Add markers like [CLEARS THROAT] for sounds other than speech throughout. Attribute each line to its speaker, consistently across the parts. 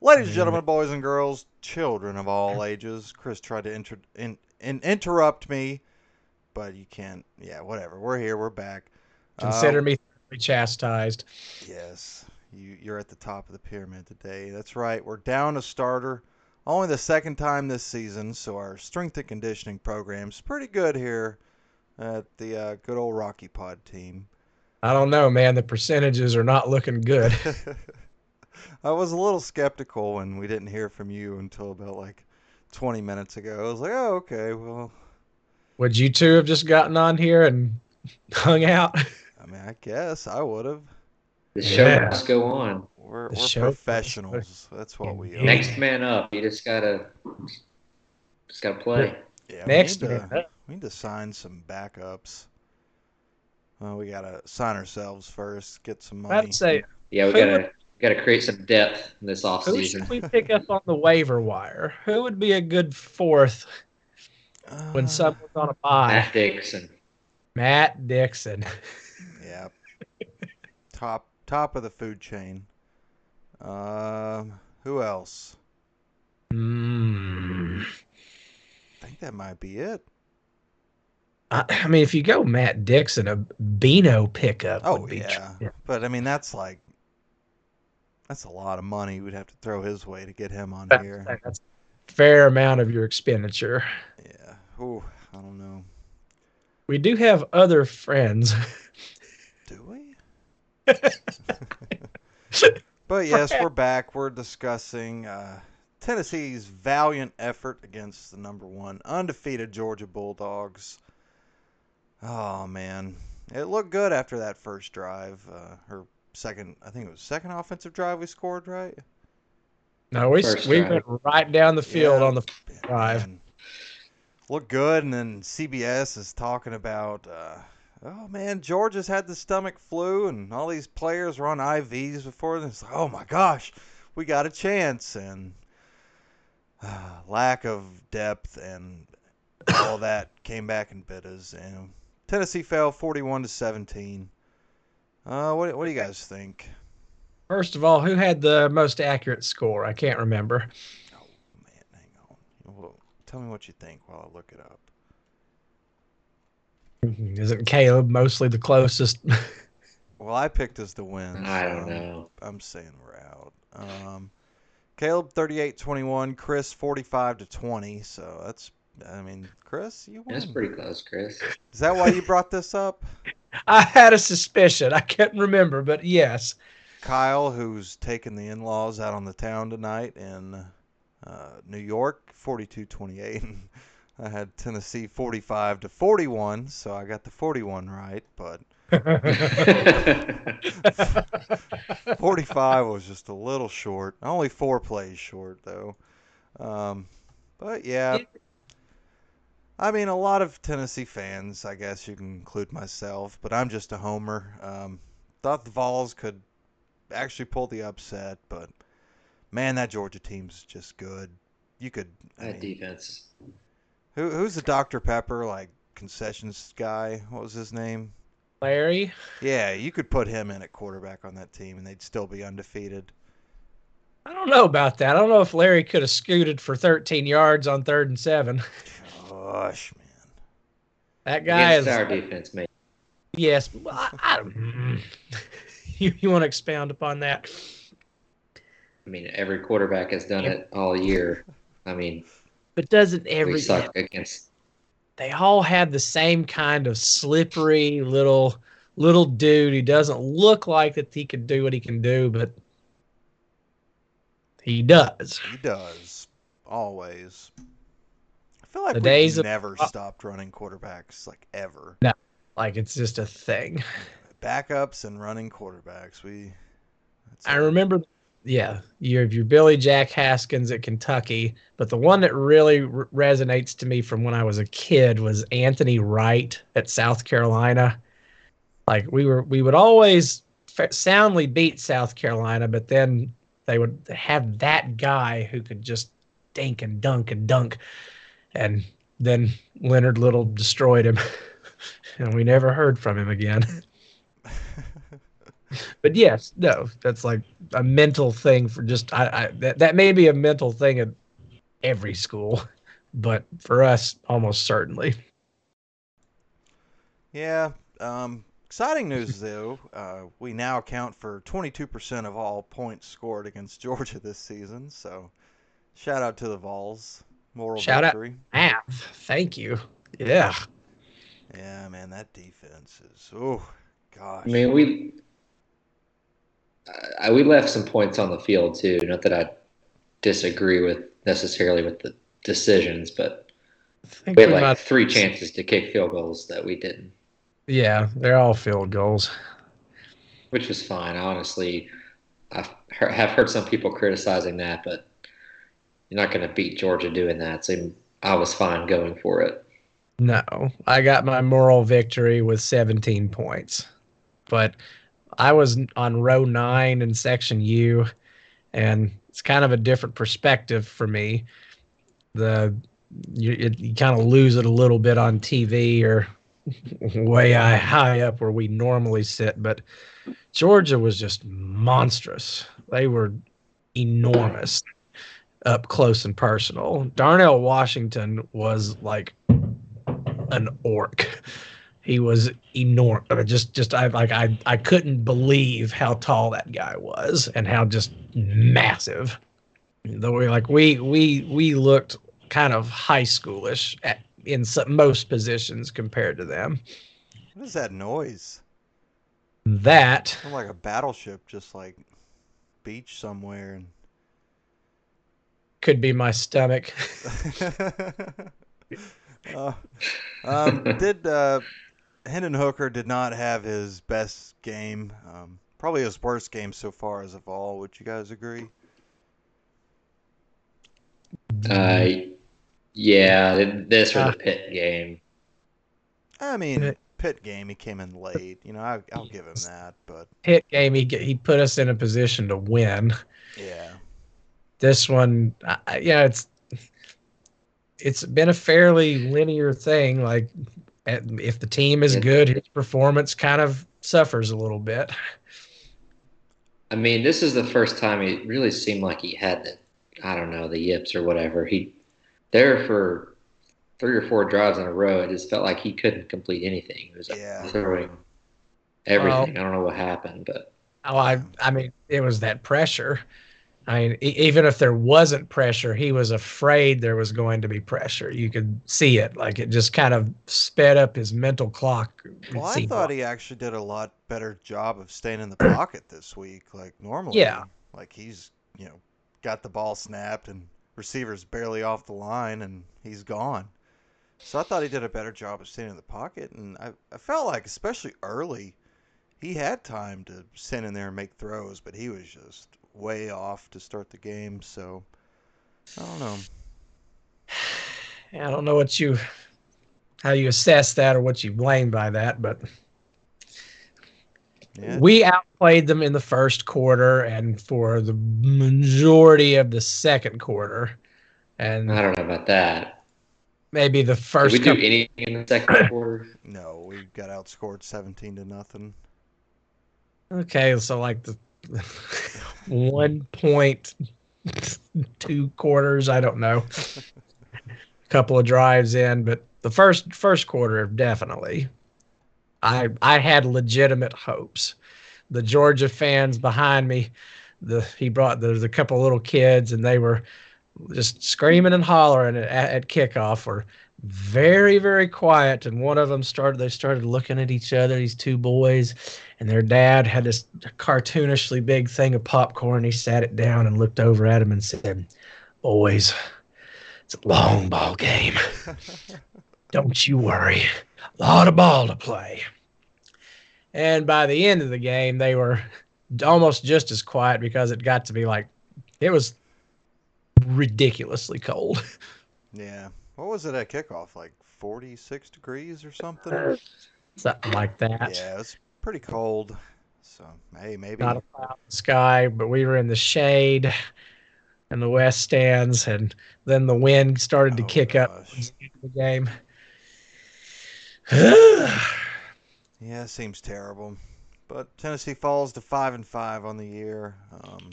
Speaker 1: Ladies and gentlemen, boys and girls, children of all [LAUGHS] ages, Chris tried to inter- in, in, interrupt me, but you can't. Yeah, whatever. We're here. We're back.
Speaker 2: Consider
Speaker 1: Uh,
Speaker 2: me chastised.
Speaker 1: Yes, you, you're at the top of the pyramid today. That's right. We're down a starter. Only the second time this season, so our strength and conditioning program's pretty good here at the uh, good old Rocky Pod team.
Speaker 2: I don't know, man. The percentages are not looking good. [LAUGHS]
Speaker 1: I was a little skeptical when we didn't hear from you until about like 20 minutes ago. I was like, oh, okay, well,
Speaker 2: Would you two have just gotten on here and [LAUGHS] hung out?
Speaker 1: I mean, I guess I would have.
Speaker 3: The show
Speaker 2: Yeah.
Speaker 3: must go on.
Speaker 1: We're, we're
Speaker 2: show-
Speaker 1: professionals. That's what we are.
Speaker 3: Next man up. You just gotta, just gotta play.
Speaker 1: Yeah,
Speaker 2: Next
Speaker 1: we need,
Speaker 2: man
Speaker 1: to,
Speaker 2: up.
Speaker 1: we need to sign some backups. Well, we gotta sign ourselves first, get some money.
Speaker 2: I'd say
Speaker 3: Yeah, we
Speaker 2: Who
Speaker 3: gotta gotta create some depth in this off
Speaker 2: who
Speaker 3: season.
Speaker 2: should we pick up on the waiver wire? Who would be a good fourth when
Speaker 1: Uh,
Speaker 2: someone's on a buy?
Speaker 3: Matt Dixon.
Speaker 2: Matt Dixon.
Speaker 1: Yeah. top top of the food chain. Um, who else?
Speaker 2: Mm.
Speaker 1: I think that might be it.
Speaker 2: I, I mean, if you go Matt Dixon, a Beano pickup
Speaker 1: Oh
Speaker 2: would be tr-
Speaker 1: yeah. But I mean, that's like that's a lot of money we'd have to throw his way to get him on here.
Speaker 2: That's a fair amount of your expenditure.
Speaker 1: Yeah. Ooh, I don't know.
Speaker 2: We do have other friends.
Speaker 1: Do we? [LAUGHS] but yes, we're back. We're discussing uh, Tennessee's valiant effort against the number one undefeated Georgia Bulldogs. Oh man, it looked good after that first drive. Uh, her second, I think it was second offensive drive we scored, right?
Speaker 2: No, we
Speaker 3: First
Speaker 2: we
Speaker 3: drive.
Speaker 2: went right down the field
Speaker 1: Yeah.
Speaker 2: on the drive.
Speaker 1: And looked good, and then CBS is talking about, uh, oh man, Georgia's had the stomach flu, and all these players were on IVs before. And it's like, oh my gosh, we got a chance, and uh, lack of depth and all that came back and bit us. And Tennessee fell 41 to 17. Uh, what, what do you guys think?
Speaker 2: First of all, who had the most accurate score? I can't remember.
Speaker 1: Oh man, hang on. Well, tell me what you think while I look it up.
Speaker 2: Isn't Caleb mostly the closest? [LAUGHS]
Speaker 1: Well, I picked as the win.
Speaker 3: I don't
Speaker 1: so
Speaker 3: know.
Speaker 1: I'm saying we're out. Um, Caleb 38-21, Chris 45 to 20. So that's, I mean, Chris, you won.
Speaker 3: That's pretty close, Chris.
Speaker 1: Is that why you brought this up? [LAUGHS] [LAUGHS]
Speaker 2: I had a suspicion. I can't remember, but yes.
Speaker 1: Kyle, who's taking the in-laws out on the town tonight in uh, New York, 42-28. [LAUGHS] I had Tennessee 45 to 41, so I got the 41 right, but [LAUGHS] 45 was just a little short. Only four plays short, though. Um, but yeah, I mean, a lot of Tennessee fans, I guess you can include myself, but I'm just a homer. Um, thought the Vols could actually pull the upset, but man, that Georgia team's just good. You could. I
Speaker 3: that
Speaker 1: mean,
Speaker 3: defense.
Speaker 1: who, who's the Dr. Pepper like concessions guy? What was his name?
Speaker 2: Larry,
Speaker 1: Yeah, you could put him in at quarterback on that team, and they'd still be undefeated.
Speaker 2: I don't know about that. I don't know if Larry could have scooted for 13 yards on third and seven. [LAUGHS]
Speaker 1: Gosh, man.
Speaker 2: That guy
Speaker 3: Against
Speaker 2: is.
Speaker 3: our defense, mate.
Speaker 2: Yes. I, I [LAUGHS] you, you want to expound upon that?
Speaker 3: I mean, every quarterback has done it all year. I mean,
Speaker 2: But doesn't
Speaker 3: we
Speaker 2: every.
Speaker 3: suck against.
Speaker 2: They all have the same kind of slippery little little dude. He doesn't look like that he could do what he can do, but he does.
Speaker 1: He does. Always. Feel like
Speaker 2: The days of-
Speaker 1: never stopped running quarterbacks, like ever.
Speaker 2: No, Like it's just a thing. [LAUGHS]
Speaker 1: Backups and running quarterbacks. We.
Speaker 2: I remember, yeah, you have your Billy Jack Haskins at Kentucky, but the one that really r- resonates to me from when I was a kid was Anthony Wright at South Carolina. Like we were, we would always soundly beat South Carolina, but then they would have that guy who could just dink and dunk and dunk, and then Leonard Little destroyed him, [LAUGHS] and we never heard from him again. [LAUGHS] but yes, no, that's like a mental thing for just I, I that, that may be a mental thing at every school, [LAUGHS] but for us, almost certainly.
Speaker 1: Yeah. Um, exciting news, though. Uh, we now account for 22% of all points scored against Georgia this season. So, shout out to the Vols. Moral
Speaker 2: Shout out.
Speaker 1: victory.
Speaker 2: Math, thank you. Yeah,
Speaker 1: Yeah, man, that defense is. Oh, gosh.
Speaker 3: I mean, we I, we left some points on the field too. Not that I disagree with necessarily with the decisions, but
Speaker 2: I
Speaker 3: we
Speaker 2: we
Speaker 3: had like
Speaker 2: might-
Speaker 3: three chances to kick field goals that we didn't,
Speaker 2: Yeah, they're all field goals.
Speaker 3: which was fine. Honestly, I have heard some people criticizing that, but you're not going to beat Georgia doing that. So I was fine going for it.
Speaker 2: No, I got my moral victory with 17 points, but I was on row nine in section U, and it's kind of a different perspective for me. The you, you kind of lose it a little bit on TV or [LAUGHS] way high up where we normally sit, but Georgia was just monstrous. They were enormous up close and personal. Darnell Washington was like an orc. He was enormous. I mean, just, just I like I, I couldn't believe how tall that guy was and how just massive. The way like we we we looked kind of high schoolish at in some, most positions compared to them.
Speaker 1: what is that noise?
Speaker 2: That
Speaker 1: Sounds like a battleship just like beach somewhere. And
Speaker 2: could be my stomach. [LAUGHS]
Speaker 1: uh, um, did uh, Hendon Hooker did not have his best game? Um, probably his worst game so far as of all. Would you guys agree?
Speaker 3: Uh, yeah, this or the Pitt game.
Speaker 1: I mean, Pitt game. He came in late. You know, I, I'll give him that. But
Speaker 2: Pitt game, he he put us in a position to win.
Speaker 1: yeah,
Speaker 2: this one I- I- yeah it's it's been a fairly linear thing like if the team is good his performance kind of suffers a little bit
Speaker 3: I mean, this is the first time it really seemed like he had the, I don't know, the yips or whatever. He there for three or four drives in a row. It just felt like he couldn't complete anything. He was
Speaker 1: Yeah.
Speaker 3: throwing everything. I don't know what happened, but
Speaker 2: oh i i mean it was that pressure i mean even if there wasn't pressure he was afraid there was going to be pressure you could see it like it just kind of sped up his mental clock
Speaker 1: well, I thought he actually did a lot better job of staying in the pocket this week. Like normally,
Speaker 2: Yeah.
Speaker 1: like he's you know got the ball snapped and receivers barely off the line and he's gone. So I thought he did a better job of staying in the pocket, and I, I felt like especially early, he had time to stand in there and make throws, but he was just way off to start the game. So I don't know. [SIGHS]
Speaker 2: i don't know what you how you assess that or what you blame by that but
Speaker 1: Yeah.
Speaker 2: We outplayed them in the first quarter and for the majority of the second quarter. And
Speaker 3: I don't know about that.
Speaker 2: maybe the
Speaker 3: Did
Speaker 2: first
Speaker 3: we do
Speaker 2: couple,
Speaker 3: anything in the second [COUGHS] quarter?
Speaker 1: No, we got outscored seventeen to nothing.
Speaker 2: Okay, so like the one point two quarters, I don't know. A couple of drives in, but the first first quarter definitely. I I had legitimate hopes. The Georgia fans behind me, the he brought there's a couple little kids and they were just screaming and hollering at, at kickoff were very very quiet and one of them started they started looking at each other these two boys and their dad had this cartoonishly big thing of popcorn he sat it down and looked over at him and said boys it's a long ball game [LAUGHS] don't you worry a lot of ball to play and by the end of the game they were almost just as quiet because it got to be like it was ridiculously cold [LAUGHS]
Speaker 1: Yeah. What was it at kickoff? Like 46 degrees or something?
Speaker 2: something like that
Speaker 1: Yeah, it was pretty cold. So, hey, maybe.
Speaker 2: not a cloud in the sky, but we were in the shade in the west stands, and then the wind started to
Speaker 1: Oh,
Speaker 2: kick up
Speaker 1: gosh.
Speaker 2: towards the game. [SIGHS]
Speaker 1: Yeah, it seems terrible. but Tennessee falls to five and five on the year. Um,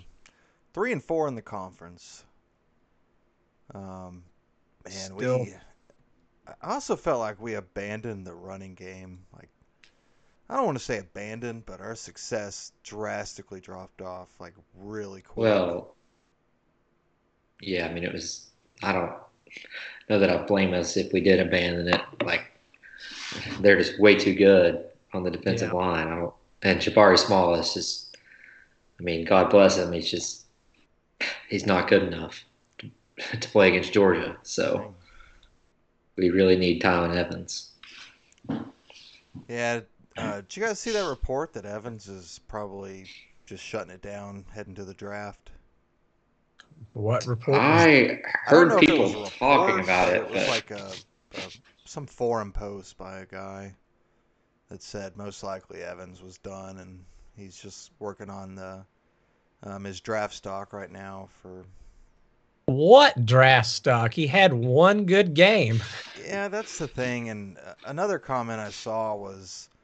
Speaker 1: three and four in the conference. Um, man,
Speaker 2: Still-
Speaker 1: we. I also felt like we abandoned the running game. Like, I don't want to say abandoned, but our success drastically dropped off. Like, really quick.
Speaker 3: Well, yeah, I mean, it was. I don't know that I blame us if we did abandon it. Like, they're just way too good on the defensive
Speaker 2: Yeah.
Speaker 3: line. I don't. And Jabari Small is just. I mean, God bless him. He's just. He's not good enough to, to play against Georgia. So we really need Tiyon Evans.
Speaker 1: Yeah. Uh, did you guys see that report that Evans is probably just shutting it down, heading to the draft?
Speaker 2: What report?
Speaker 3: I
Speaker 1: I
Speaker 3: heard
Speaker 1: know if it
Speaker 3: people
Speaker 1: report,
Speaker 3: talking about
Speaker 1: but
Speaker 3: it,
Speaker 1: It was
Speaker 3: but
Speaker 1: like a, a some forum post by a guy that said most likely Evans was done, and he's just working on the um, his draft stock right now for.
Speaker 2: what draft stock? He had one good game.
Speaker 1: Yeah, that's the thing. And uh, another comment I saw was, it,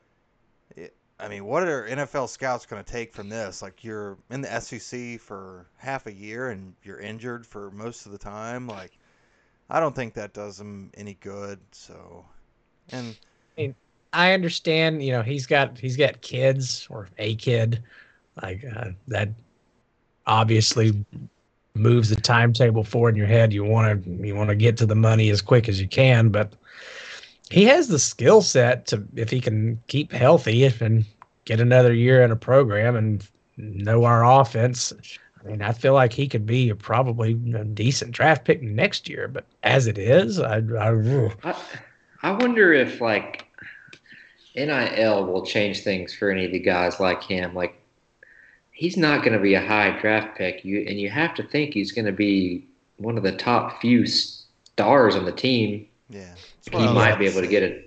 Speaker 1: I mean, what are NFL scouts going to take from this? Like, you're in the SEC for half a year and you're injured for most of the time. Like, I don't think that does him any good. So, and
Speaker 2: I understand, you know, he's got he's got kids or a kid, like uh, that. Obviously, moves the timetable forward in your head. You want to you want to get to the money as quick as you can, but he has the skill set to if he can keep healthy and get another year in a program and know our offense. I mean, I feel like he could be a probably a decent draft pick next year, but as it is, I, I
Speaker 3: I, I wonder if like NIL will change things for any of the guys like him. Like he's not going to be a high draft pick, you and you have to think he's going to be one of the top few stars on the team.
Speaker 1: yeah, that's
Speaker 3: He might be able to get a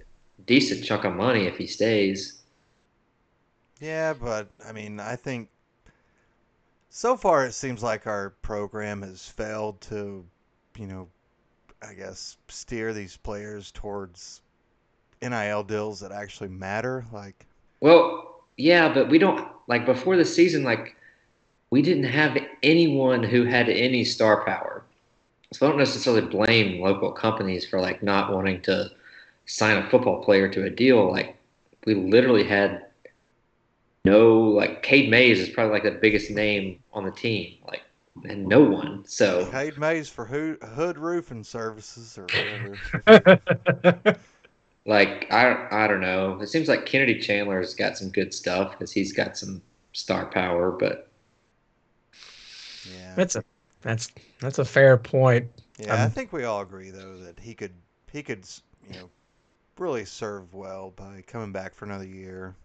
Speaker 3: decent chunk of money if he stays.
Speaker 1: Yeah, but I mean, I think so far it seems like our program has failed to, you know, I guess steer these players towards NIL deals that actually matter. Like,
Speaker 3: Well, yeah, but we don't like before the season. Like we didn't have anyone who had any star power. So I don't necessarily blame local companies for like not wanting to sign a football player to a deal. Like we literally had no like Cade Mayes is probably like the biggest name on the team. Like and no one. So
Speaker 1: Cade Mayes for Hood, Hood Roofing Services or whatever. [LAUGHS]
Speaker 3: like I I don't know. It seems like Kennedy Chandler's got some good stuff because he's got some star power, but
Speaker 1: yeah,
Speaker 2: That's a that's that's a fair point.
Speaker 1: yeah. I
Speaker 2: um,
Speaker 1: think we all agree though that he could he could you know really serve well by coming back for another year,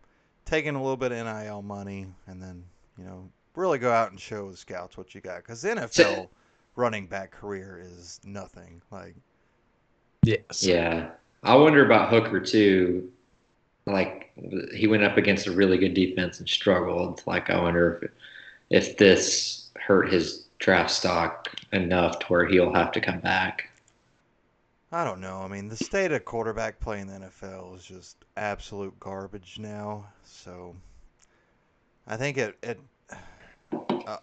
Speaker 1: taking a little bit of NIL money, and then you know really go out and show the scouts what you got. Because NFL running back career is nothing. Like
Speaker 2: Yes.
Speaker 3: Yeah. I wonder about Hooker too. Like he went up against a really good defense and struggled. Like I wonder if if this hurt his draft stock enough to where he'll have to come back.
Speaker 1: I don't know. I mean, the state of quarterback play in the NFL is just absolute garbage now. So I think it. it uh,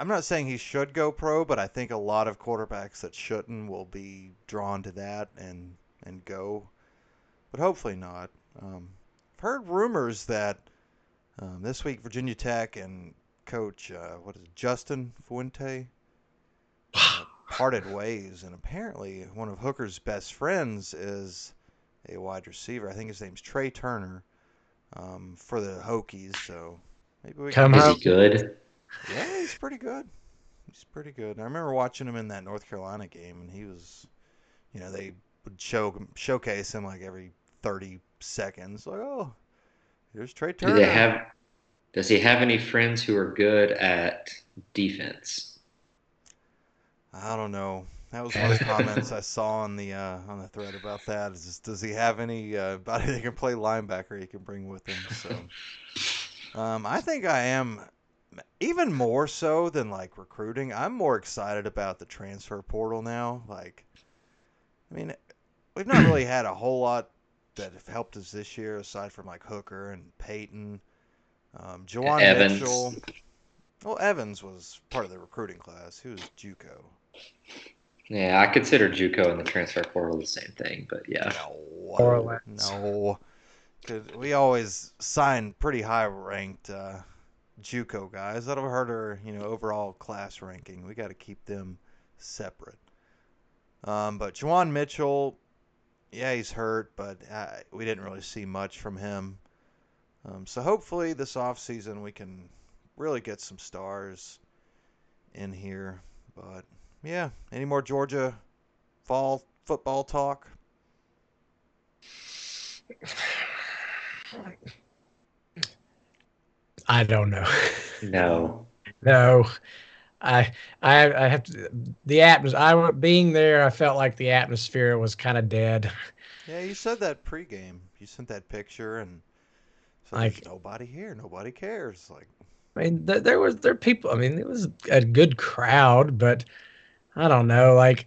Speaker 1: I'm not saying he should go pro, but I think a lot of quarterbacks that shouldn't will be drawn to that and and go. But hopefully not. Um, I've heard rumors that um, this week Virginia Tech and coach uh, what is it, Justin Fuente [SIGHS] uh, parted ways, and apparently one of Hooker's best friends is a wide receiver. I think his name's Tre Turner um, for the Hokies. So maybe we
Speaker 2: Come
Speaker 1: can.
Speaker 3: Is he good?
Speaker 1: Yeah, he's pretty good. He's pretty good. I remember watching him in that North Carolina game, and he was, you know, they would show showcase him like every 30 seconds. Like, oh, here's Tre Turner.
Speaker 3: Do
Speaker 1: Turner.
Speaker 3: they have does he have any friends who are good at defense?
Speaker 1: I don't know. That was [LAUGHS] one of the comments I saw on the uh, on the thread about that. Is just, does he have any uh, body that can play linebacker he can bring with him? So, [LAUGHS] um, I think I am even more so than like recruiting. I'm more excited about the transfer portal now. Like, I mean, we've not really had a whole lot that have helped us this year aside from like Hooker and Peyton. Um, Juwan
Speaker 3: Evans.
Speaker 1: Mitchell. Well, Evans was part of the recruiting class. He was JUCO.
Speaker 3: Yeah, I consider JUCO and the transfer portal the same thing, but yeah.
Speaker 1: No.
Speaker 2: More or less.
Speaker 1: No. 'Cause we always sign pretty high ranked uh, JUCO guys. That'll hurt our, you know, overall class ranking. We got to keep them separate. Um, but Juwan Mitchell, yeah, he's hurt, but uh, we didn't really see much from him. Um, so hopefully this offseason we can really get some stars in here. But yeah, any more Georgia fall football talk?
Speaker 2: I don't know.
Speaker 3: No. [LAUGHS]
Speaker 2: No, I, I, I have to. The atmosphere. I being there, I felt like the atmosphere was kind of dead.
Speaker 1: Yeah, you said that pregame. You sent that picture, and so
Speaker 2: Like-
Speaker 1: there's nobody here. Nobody cares. Like,
Speaker 2: I mean, th- there was there people. I mean, it was a good crowd, but I don't know. Like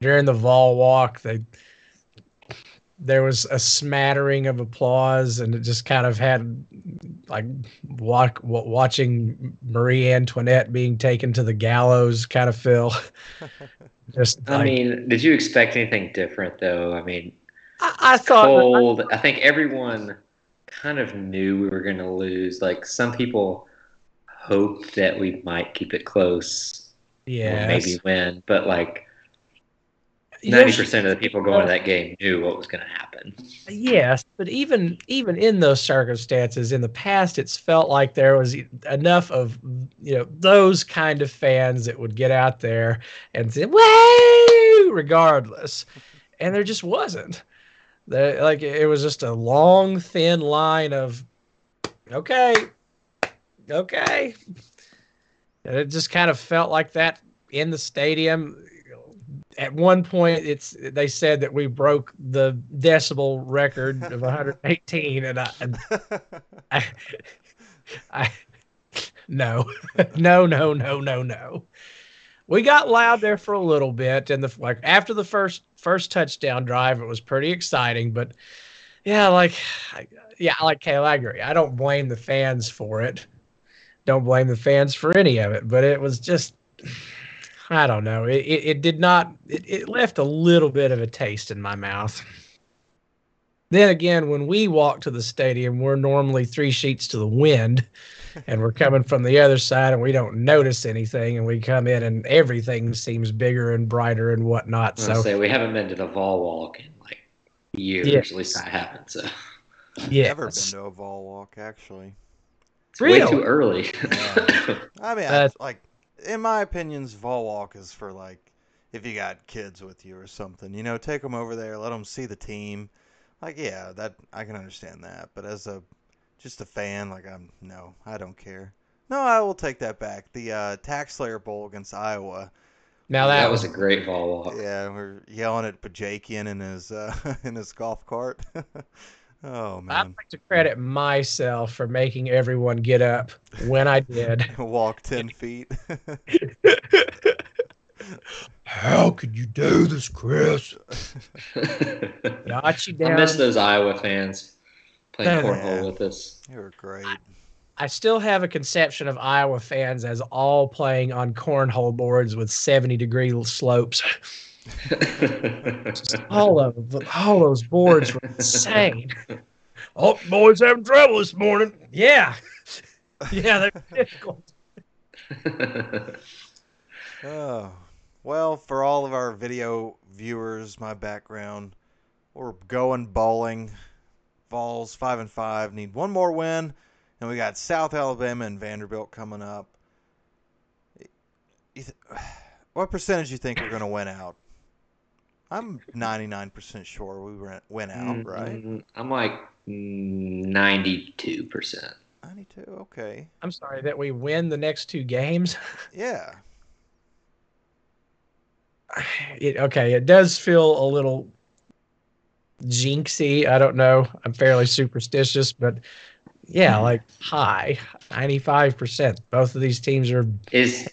Speaker 2: during the Vol walk, they there was a smattering of applause, and it just kind of had like walk, wa- watching Marie Antoinette being taken to the gallows kind of feel. [LAUGHS] just
Speaker 3: I
Speaker 2: like,
Speaker 3: mean, did you expect anything different though? I mean,
Speaker 2: I, I thought
Speaker 3: cold. I think everyone kind of knew we were going to lose. Like some people hoped that we might keep it close,
Speaker 2: yeah,
Speaker 3: maybe win, but like ninety percent of the people going to that game knew what was going to happen.
Speaker 2: Yes, but even even in those circumstances, in the past, it's felt like there was enough of you know those kind of fans that would get out there and say "Woo!" regardless, and there just wasn't. The, like it was just a long, thin line of okay, okay, and it just kind of felt like that in the stadium. At one point it's they said that we broke the decibel record [LAUGHS] of 118 and I, [LAUGHS] I, I [LAUGHS] no no no no no no we got loud there for a little bit and the like after the first first touchdown drive it was pretty exciting but yeah like yeah like Kayla, I agree I don't blame the fans for it don't blame the fans for any of it but it was just I don't know. It, it, it did not, it, it left a little bit of a taste in my mouth. Then again, when we walk to the stadium, we're normally three sheets to the wind and we're coming from the other side and we don't notice anything. And we come in and everything seems bigger and brighter and whatnot.
Speaker 3: I
Speaker 2: So,
Speaker 3: say we haven't been to the Vol Walk in like years.
Speaker 2: Yes.
Speaker 3: At least I haven't. So
Speaker 2: yeah.
Speaker 1: Never been to a Vol walk, actually.
Speaker 3: it's way too early.
Speaker 1: Yeah. I mean, I,
Speaker 2: Uh,
Speaker 1: like, in my opinions, Vol Walk is for like if you got kids with you or something. You know, take them over there, let them see the team. Like, yeah, that I can understand that. But as a just a fan, like, I'm no, I don't care. No, I will take that back. The uh, Tax Slayer Bowl against Iowa.
Speaker 2: Now
Speaker 3: that,
Speaker 2: that,
Speaker 3: was a great Vol Walk.
Speaker 1: Yeah, we're yelling at Bajakian in his uh, [LAUGHS] in his golf cart. [LAUGHS] oh man!
Speaker 2: I'd like to credit myself for making everyone get up when I did. [LAUGHS]
Speaker 1: walk ten feet.
Speaker 2: How could you do this, Chris?
Speaker 3: I
Speaker 2: Got you down.
Speaker 3: miss those Iowa fans playing
Speaker 2: Yeah.
Speaker 3: cornhole with us.
Speaker 1: you were great.
Speaker 2: I still have a conception of Iowa fans as all playing on cornhole boards with 70 degree slopes. [LAUGHS] All of them, all those boards were insane. [LAUGHS] Oh, boys having trouble this morning. Yeah. [LAUGHS] Yeah, they're difficult.
Speaker 1: Oh, well, for all of our video viewers, my background, we're going bowling. Vols five and five need one more win, and we got South Alabama and Vanderbilt coming up. [SIGHS] What percentage do you think we're going to win out? I'm 99% sure we went win out, right?
Speaker 3: Mm, I'm like ninety-two percent.
Speaker 1: 92. Okay.
Speaker 2: I'm sorry that we win the next two games. [LAUGHS]
Speaker 1: Yeah. [SIGHS]
Speaker 2: It, okay, it does feel a little jinxy. I don't know. I'm fairly superstitious, but yeah, hmm. like high, 95%. Both of these teams are
Speaker 3: Is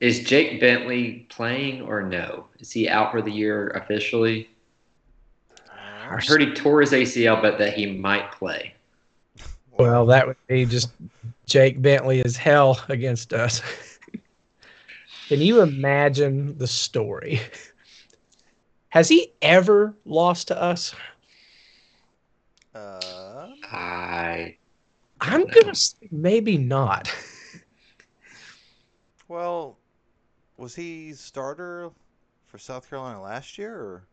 Speaker 3: is Jake Bentley playing or no? Is he out for the year officially? Uh, I heard he tore his ACL, but that he might play.
Speaker 2: Well, that would be just Jake Bentley as hell against us. [LAUGHS] Can you imagine the story? [LAUGHS] Has he ever lost to us?
Speaker 1: Uh,
Speaker 3: I
Speaker 2: I'm
Speaker 3: No.
Speaker 2: gonna say maybe not.
Speaker 1: well, was he starter for South Carolina last year? Or?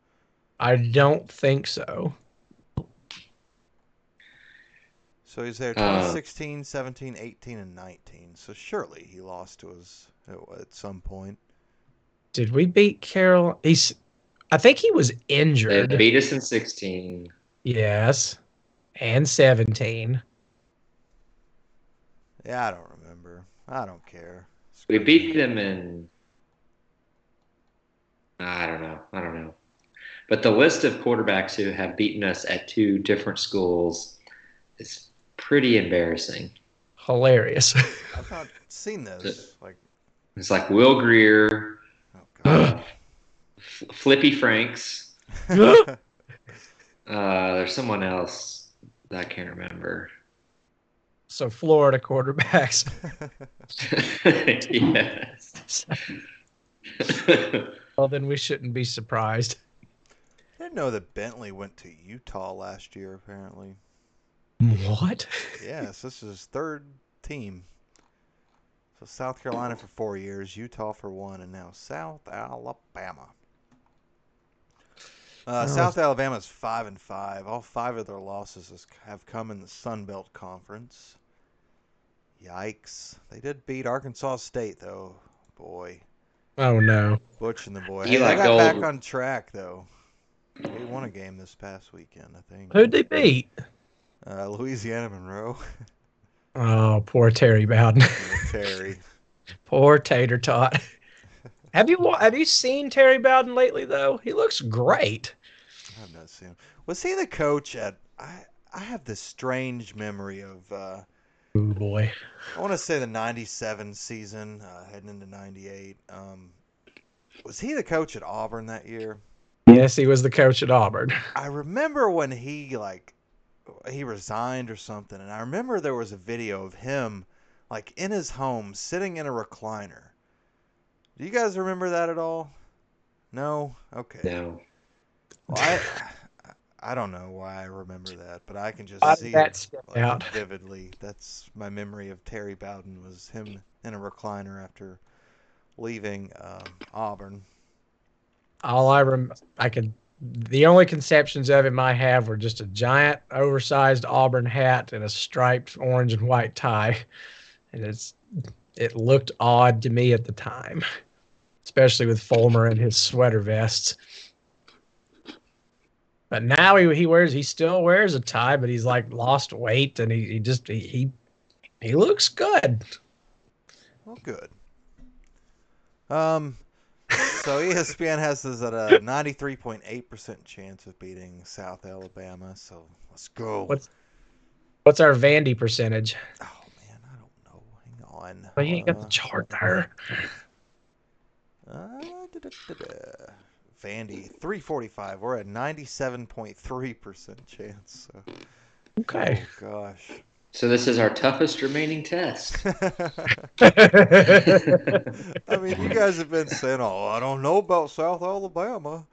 Speaker 2: I don't think so.
Speaker 1: So he's there
Speaker 3: Uh,
Speaker 1: 2016, 17, 18, and 19. So surely he lost to us at, at some point.
Speaker 2: Did we beat Carol? He's. I think he was
Speaker 3: they
Speaker 2: injured.
Speaker 3: beat us in 16.
Speaker 2: yes, and 17.
Speaker 1: Yeah, I don't remember. I don't care.
Speaker 3: We beat them in. I don't know. I don't know. But the list of quarterbacks who have beaten us at two different schools is pretty embarrassing.
Speaker 2: Hilarious. [LAUGHS]
Speaker 1: I've not seen this. Like,
Speaker 3: It's like Will Grier,
Speaker 1: oh god. [GASPS] [LAUGHS]
Speaker 3: F- Flippy Franks. [LAUGHS] Uh, there's someone else that I can't remember.
Speaker 2: so Florida quarterbacks. [LAUGHS]
Speaker 3: yes. [LAUGHS]
Speaker 2: well, then we shouldn't be surprised.
Speaker 1: I didn't know that Bentley went to Utah last year. Apparently,
Speaker 2: What?
Speaker 1: yes. This is his third team. So South Carolina for four years, Utah for one, and now South Alabama. Uh,
Speaker 2: Oh.
Speaker 1: South Alabama's five and five. All five of their losses has, have come in the Sun Belt Conference. Yikes! They did beat Arkansas State though. Boy,
Speaker 2: Oh no.
Speaker 1: Butch and the boy.
Speaker 3: Eli
Speaker 1: Hey, they got back on track though. They won a game this past weekend, I think.
Speaker 2: Who'd they beat?
Speaker 1: Uh, Louisiana Monroe.
Speaker 2: Oh, poor Terry Bowden.
Speaker 1: and Terry. [LAUGHS]
Speaker 2: poor Tater Tot. Have you have you seen Terry Bowden lately though? He looks great.
Speaker 1: I've not seen him. Was he the coach at? I I have this strange memory of. Uh,
Speaker 2: Oh boy.
Speaker 1: I want to say the '97 season, uh, heading into '98. Um, was he the coach at Auburn that year?
Speaker 2: Yes, he was the coach at Auburn. [LAUGHS]
Speaker 1: I remember when he like he resigned or something, and I remember there was a video of him like in his home sitting in a recliner. Do you guys remember that at all? No. Okay.
Speaker 3: no.
Speaker 1: Well, I I don't know why I remember that, but I can just
Speaker 2: Why
Speaker 1: see
Speaker 2: that
Speaker 1: it like,
Speaker 2: out?
Speaker 1: vividly. That's my memory of Terry Bowden was him in a recliner after leaving um, Auburn.
Speaker 2: All I rem I can the only conceptions of him I have were just a giant oversized Auburn hat and a striped orange and white tie. And it's it looked odd to me at the time. Especially with Fulmer and his sweater vests. But now he, he wears he still wears a tie, but he's like lost weight and he, he just he, he he looks good.
Speaker 1: Well, good. Um, so ESPN has this at a 93.8% chance of beating South Alabama. So let's go.
Speaker 2: What's- What's our Vandy percentage?
Speaker 1: Oh man, I don't know. Hang on.
Speaker 2: Well, you ain't got the
Speaker 1: Uh,
Speaker 2: chart there.
Speaker 1: Uh, da-da-da-da. Vandy, 345. We're at 97.3% chance. So.
Speaker 2: Okay.
Speaker 1: Oh, gosh.
Speaker 3: So this is our toughest remaining test. [LAUGHS] [LAUGHS]
Speaker 1: I mean, you guys have been saying, oh, I don't know about South Alabama.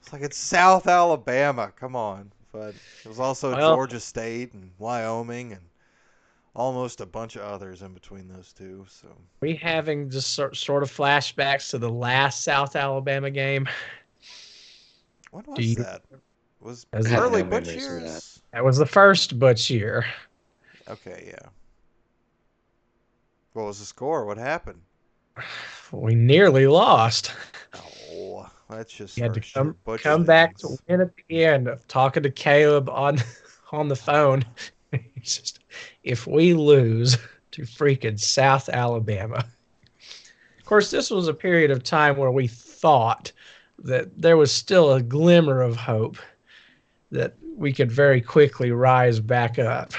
Speaker 1: It's like it's South Alabama. Come on. But it was also
Speaker 2: Well-
Speaker 1: Georgia State and Wyoming and almost a bunch of others in between those two. So
Speaker 2: we having just sort, sort of flashbacks to the last South Alabama game.
Speaker 1: when
Speaker 2: Do
Speaker 1: was
Speaker 2: you-
Speaker 1: that? Was
Speaker 2: I have
Speaker 1: early
Speaker 3: no
Speaker 1: Butch
Speaker 3: memories of that.
Speaker 1: years?
Speaker 2: That was the first Butch year.
Speaker 1: Okay, yeah. What was the score? What happened?
Speaker 2: We nearly lost.
Speaker 1: Oh, that's just
Speaker 2: We had to come, come back to
Speaker 1: things.
Speaker 2: win at the end. Talking to Caleb on [LAUGHS] on the phone. [LAUGHS] He's just, if we lose [LAUGHS] to freaking South Alabama. Of course, this was a period of time where we thought that there was still a glimmer of hope that we could very quickly rise back up.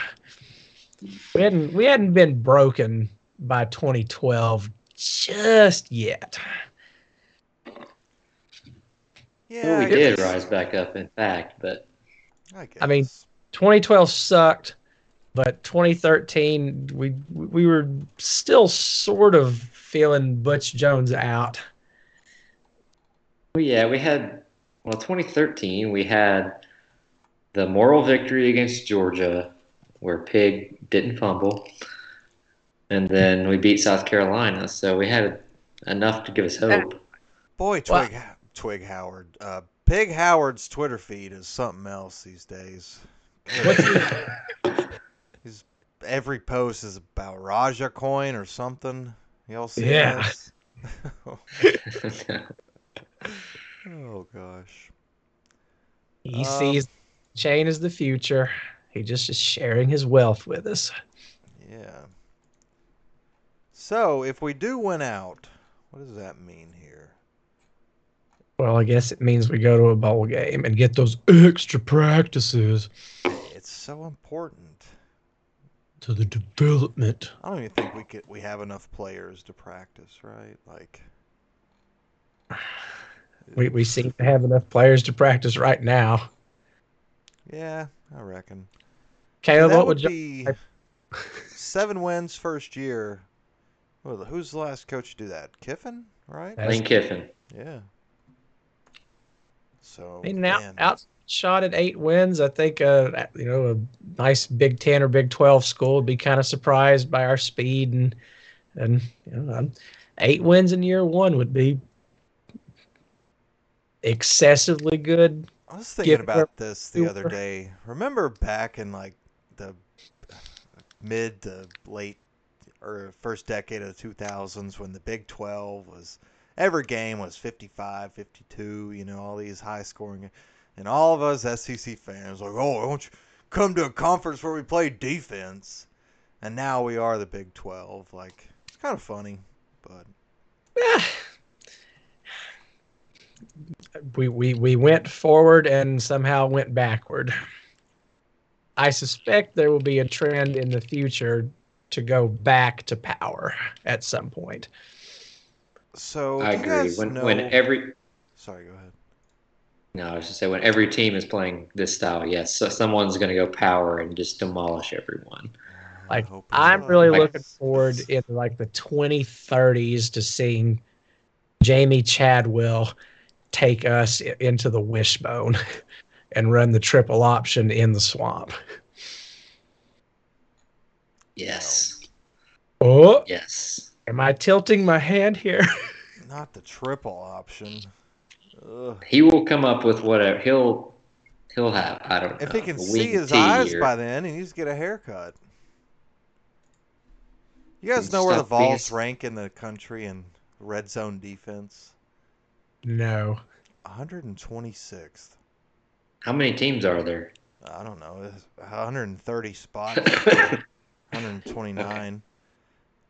Speaker 2: We hadn't we hadn't been broken by 2012 just yet.
Speaker 1: Yeah,
Speaker 3: well, we did
Speaker 1: guess-
Speaker 3: rise back up, in fact, but
Speaker 1: I, guess.
Speaker 2: I mean, 2012 sucked. But 2013 we we were still sort of feeling Butch Jones out.
Speaker 3: Well, yeah, we had well, 2013 we had the moral victory against Georgia, where Pig didn't fumble, and then we beat South Carolina. So we had enough to give us hope.
Speaker 1: Boy,
Speaker 2: Well-
Speaker 1: Twig Twig Howard. Uh, Pig Howard's Twitter feed is something else these days.
Speaker 2: What's [LAUGHS] he-
Speaker 1: He's every post is about Raja coin or something. Y'all see
Speaker 2: Yeah.
Speaker 1: this? [LAUGHS] [LAUGHS] oh gosh.
Speaker 2: He
Speaker 1: Um,
Speaker 2: sees chain as the future. He just is sharing his wealth with us.
Speaker 1: Yeah. So if we do win out, what does that mean here?
Speaker 2: Well, I guess it means we go to a bowl game and get those extra practices
Speaker 1: It's so important.
Speaker 2: To the development.
Speaker 1: I don't even think we could we have enough players to practice, right? Like [SIGHS]
Speaker 2: We we seem to have enough players to practice right now.
Speaker 1: Yeah, I reckon.
Speaker 2: Caleb,
Speaker 1: that
Speaker 2: what
Speaker 1: would
Speaker 2: would you?
Speaker 1: be [LAUGHS] seven wins first year. Well, who's the last coach to do that? Kiffin, right?
Speaker 2: That's-
Speaker 3: Lane Kiffin.
Speaker 1: Yeah. So
Speaker 2: I mean, out,
Speaker 1: man,
Speaker 2: outshot at eight wins. I think, uh, you know, a nice Big Ten or Big Twelve school would be kind of surprised by our speed and and you know, eight wins in year one would be excessively good.
Speaker 1: I was thinking about this the other day. Remember back in like the mid to late or first decade of the 2000s when the Big 12 was every game was 55, 52, you know, all these high scoring and all of us SEC fans like, "Oh, why don't you come to a conference where we play defense?" And now we are the Big 12. Like it's kind of funny, but [SIGHS]
Speaker 2: we, we we went forward and somehow went backward. I suspect there will be a trend in the future to go back to power at some point.
Speaker 1: so
Speaker 3: I agree. When
Speaker 1: know...
Speaker 3: when every
Speaker 1: Sorry, go ahead.
Speaker 3: No, I was just say when every team is playing this style, yes, so someone's going to go power and just demolish everyone.
Speaker 1: I
Speaker 2: Like
Speaker 1: hope it
Speaker 2: I'm really
Speaker 1: does.
Speaker 2: looking forward in like the 2030s to seeing Jamey Chadwell take us into the wishbone [LAUGHS] and run the triple option in the swamp.
Speaker 3: Yes,
Speaker 2: Oh,
Speaker 3: yes.
Speaker 2: am I tilting my hand here? [LAUGHS]
Speaker 1: Not the triple option. Ugh.
Speaker 3: He will come up with whatever he'll he'll have. I don't know.
Speaker 1: If he can see his eyes
Speaker 3: or-
Speaker 1: by then, he needs to get a haircut. You guys know where the
Speaker 3: stop being
Speaker 1: Vols rank in the country in red zone defense?
Speaker 2: no.
Speaker 1: 126th.
Speaker 3: How many teams are there?
Speaker 1: I don't know. it's 130 spots. [LAUGHS] 129.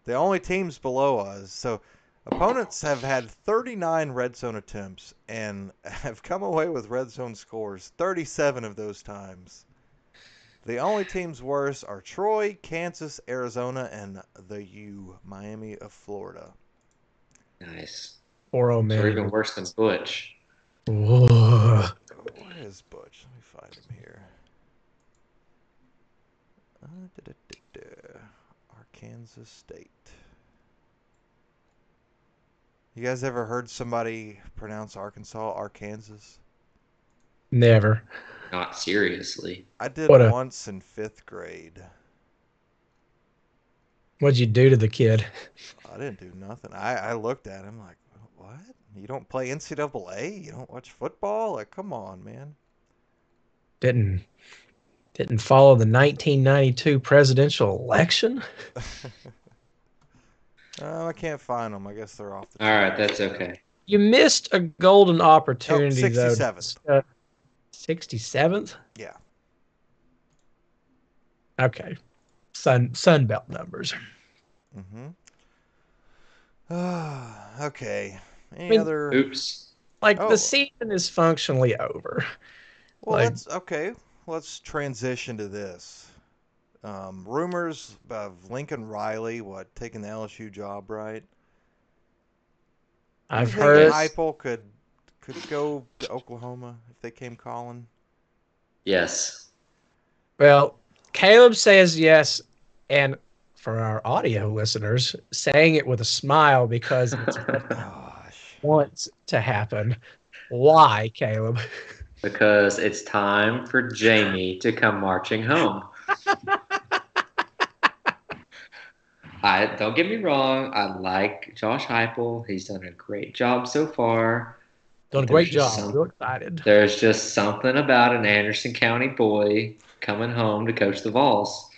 Speaker 1: The only teams below us. So opponents have had 39 red zone attempts and [LAUGHS] have come away with red zone scores 37 of those times. The only teams worse are Troy, Kansas, Arizona, and the U, Miami of Florida.
Speaker 3: Nice.
Speaker 2: Poor old
Speaker 3: Or even worse than Butch.
Speaker 2: Whoa.
Speaker 1: Where is Butch? Let me find him here. Uh. Arkansas State. You guys ever heard somebody pronounce Arkansas Arkansas?
Speaker 2: Never.
Speaker 3: Not seriously.
Speaker 1: I did
Speaker 2: What a-
Speaker 1: once in fifth grade.
Speaker 2: What'd you do to the kid?
Speaker 1: I didn't do nothing. I, I looked at him like, what? You don't play NCAA? You don't watch football? Like, come on, man.
Speaker 2: Didn't didn't follow the 1992 presidential election? [LAUGHS]
Speaker 1: Oh, I can't find them. I guess they're off the.
Speaker 3: All right, that's okay.
Speaker 2: You missed a golden opportunity though.
Speaker 1: 67th.
Speaker 2: Uh, 67th?
Speaker 1: Yeah.
Speaker 2: Okay. Sun Sunbelt numbers.
Speaker 1: Mm-hmm. [SIGHS] okay. Any
Speaker 2: mean-
Speaker 1: other?
Speaker 3: Oops.
Speaker 2: Like
Speaker 1: Oh.
Speaker 2: the season is functionally over.
Speaker 1: Well,
Speaker 2: like-
Speaker 1: let's okay. Let's transition to this. Um, rumors of Lincoln Riley, what taking the LSU job, right?
Speaker 2: I've
Speaker 1: think
Speaker 2: heard
Speaker 1: Heupel could could go to Oklahoma if they came calling.
Speaker 3: Yes.
Speaker 2: well, Caleb says yes, and for our audio listeners, saying it with a smile because it's what [LAUGHS]
Speaker 1: Gosh.
Speaker 2: wants to happen. Why, Caleb?
Speaker 3: because it's time for Jamey to come marching home. I don't get me wrong. I like Josh Heupel. He's done a great job so far.
Speaker 2: Done a great
Speaker 3: just
Speaker 2: job.
Speaker 3: some-
Speaker 2: Real excited.
Speaker 3: There's just something about an Anderson County boy coming home to coach the Vols.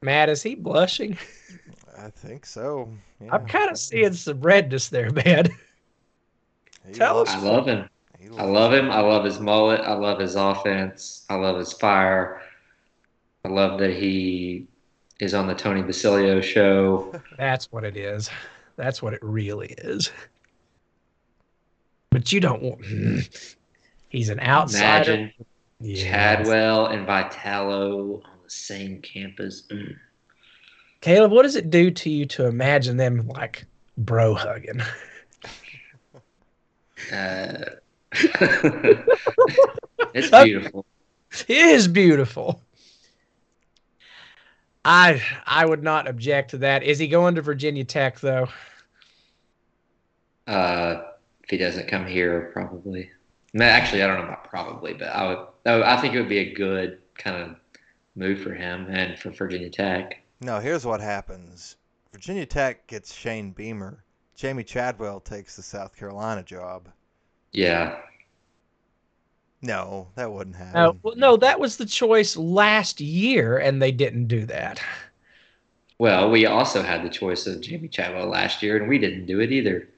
Speaker 2: Matt, is he blushing?
Speaker 1: I think so. Yeah.
Speaker 2: I'm kind of seeing some redness there, man.
Speaker 1: He
Speaker 2: tell
Speaker 1: loves-
Speaker 3: I love him. I love him. I love his mullet. I love his offense. I love his fire. I love that he is on the Tony Basilio show.
Speaker 2: That's what it is. That's what it really is. But you don't want. He's an outsider.
Speaker 3: Imagine
Speaker 2: Yes.
Speaker 3: Chadwell and Vitello on the same campus. Mm.
Speaker 2: Caleb, what does it do to you to imagine them like bro hugging?
Speaker 3: Uh, [LAUGHS] it's beautiful. [LAUGHS]
Speaker 2: It is beautiful. I I would not object to that. Is he going to Virginia Tech though?
Speaker 3: Uh, if he doesn't come here, probably. No, Actually, I don't know about probably, but I would. I think it would be a good kind of move for him and for Virginia Tech.
Speaker 1: No, here's what happens. Virginia Tech gets Shane Beamer. Jamey Chadwell takes the South Carolina job.
Speaker 3: Yeah,
Speaker 1: No, that wouldn't happen.
Speaker 2: No, well, no, that was the choice last year, and they didn't do that.
Speaker 3: Well, we also had the choice of Jamey Chadwell last year, and we didn't do it either.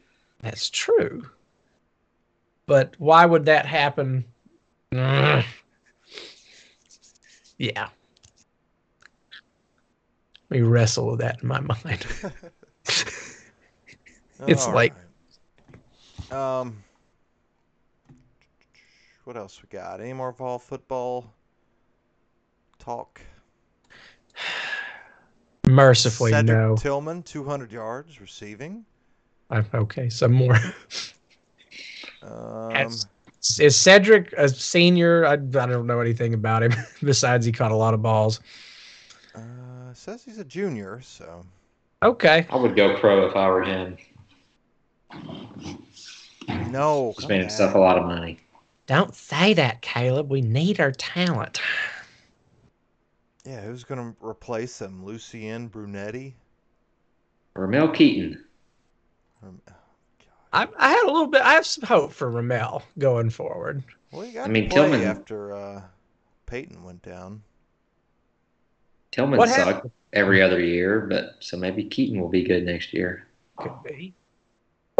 Speaker 2: That's true. But why would that happen? Mm. Yeah. Let me wrestle with that in my mind. [LAUGHS] it's
Speaker 1: All
Speaker 2: like-
Speaker 1: right. Um, what else we got? Any more fall football talk? [SIGHS]
Speaker 2: Mercifully,
Speaker 1: Cedric
Speaker 2: no.
Speaker 1: Tillman, 200 yards receiving.
Speaker 2: I'm, okay, some more. [LAUGHS]
Speaker 1: Um,
Speaker 2: Has- Is Cedric a senior? I, I don't know anything about him [LAUGHS] besides he caught a lot of balls.
Speaker 1: uh, says he's a junior, so
Speaker 2: Okay.
Speaker 3: I would go pro if I were him.
Speaker 1: no.
Speaker 3: Just
Speaker 1: come
Speaker 3: made himself a lot of money.
Speaker 2: Don't say that, Caleb. We need our talent.
Speaker 1: Yeah, who's gonna replace him? Lucien Brunetti.
Speaker 3: Ramel Keyton.
Speaker 1: Um,
Speaker 2: I, I had a little bit. I have some hope for Ramel going forward.
Speaker 1: well, he got
Speaker 3: I mean, Tillman-
Speaker 1: after uh, Payton went down.
Speaker 3: Tillman
Speaker 2: What
Speaker 3: sucked
Speaker 2: happened?
Speaker 3: every other year, but so maybe Keyton will be good next year.
Speaker 2: Could be.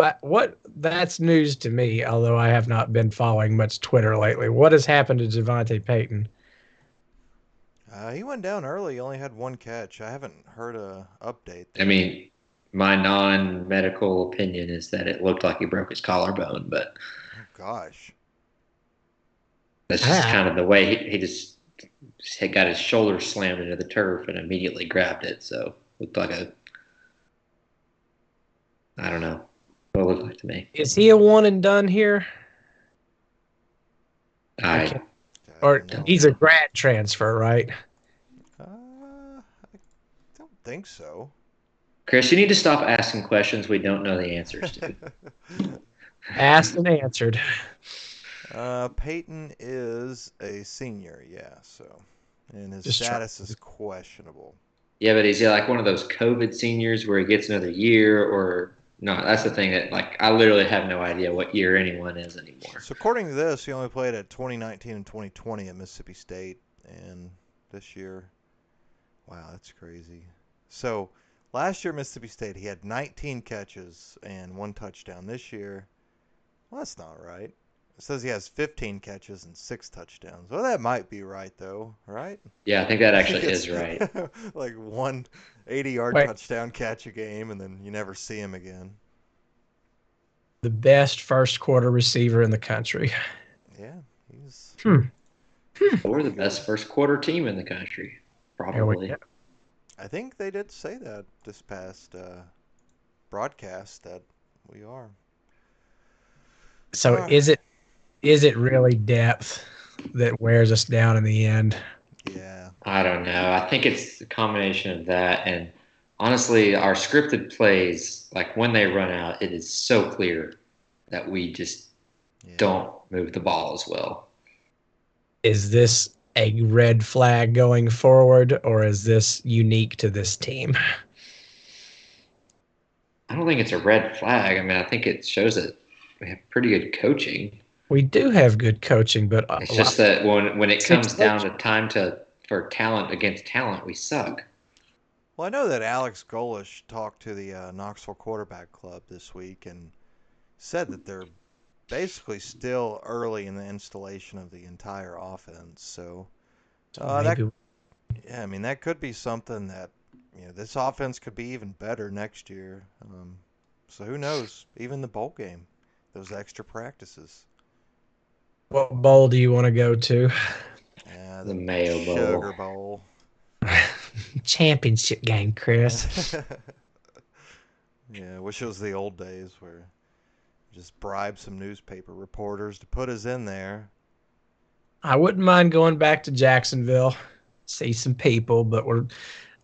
Speaker 2: But what? That's news to me. Although I have not been following much Twitter lately. What has happened to Javonta Payton?
Speaker 1: Uh, he went down early. He only had one catch. I haven't heard a update.
Speaker 3: I mean, my non-medical opinion is that it looked like he broke his collarbone, but
Speaker 1: Oh, gosh.
Speaker 3: that's just
Speaker 2: Ah.
Speaker 3: kind of the way he, he just he got his shoulder slammed into the turf and immediately grabbed it. So looked like a I don't know what it looked like to me.
Speaker 2: Is he a one and done here,
Speaker 3: I
Speaker 2: Okay.
Speaker 1: I
Speaker 2: or
Speaker 1: don't know.
Speaker 2: he's a grad transfer, right?
Speaker 1: Uh, I don't think so.
Speaker 3: Chris, you need to stop asking questions we don't know the answers to. [LAUGHS]
Speaker 2: Asked and answered.
Speaker 1: uh, Payton is a senior, yeah. So, and his
Speaker 2: Just try-
Speaker 1: status is questionable.
Speaker 3: yeah, but is he like one of those COVID seniors where he gets another year or no? That's the thing that like I literally have no idea what year anyone is anymore.
Speaker 1: So, according to this, he only played at 2019 and 2020 at Mississippi State, and this year, wow, that's crazy. So, last year Mississippi State, he had 19 catches and one touchdown. This year, well, that's not right. It says he has 15 catches and six touchdowns. Well, that might be right though, right?
Speaker 3: Yeah, I think that actually [LAUGHS] is right. [LAUGHS]
Speaker 1: like one 80-yard
Speaker 2: Wait.
Speaker 1: touchdown catch a game, and then you never see him again.
Speaker 2: The best first quarter receiver in the country.
Speaker 1: Yeah, he's
Speaker 3: We're the best first quarter team in the country, probably.
Speaker 2: go.
Speaker 1: I think they did say that this past uh, broadcast that we are.
Speaker 2: So
Speaker 1: Alright.
Speaker 2: is it is it really depth that wears us down in the end?
Speaker 1: Yeah.
Speaker 3: I don't know. I think it's a combination of that and honestly, our scripted plays, like when they run out, it is so clear that we just
Speaker 1: yeah.
Speaker 3: don't move the ball as well.
Speaker 2: Is this a red flag going forward, or is this unique to this team?
Speaker 3: I don't think it's a red flag. I mean, I think it shows that we have pretty good coaching.
Speaker 2: We do have good coaching, but
Speaker 3: It's just that when when it comes down to time to for talent against talent, we suck.
Speaker 1: Well, I know that Alex Golesh talked to the uh, Knoxville Quarterback Club this week and said that they're basically still early in the installation of the entire offense. So,
Speaker 2: so
Speaker 1: uh, that- yeah, I mean, that could be something that, you know, this offense could be even better next year. Um, so who knows? Even the bowl game, those extra practices.
Speaker 2: What bowl do you want to go to?
Speaker 1: Yeah,
Speaker 3: The Mayo Bowl.
Speaker 1: Sugar Bowl. [LAUGHS]
Speaker 2: Championship game, Chris. [LAUGHS]
Speaker 1: yeah, I wish it was the old days where just bribe some newspaper reporters to put us in there.
Speaker 2: I wouldn't mind going back to Jacksonville, see some people, but we're.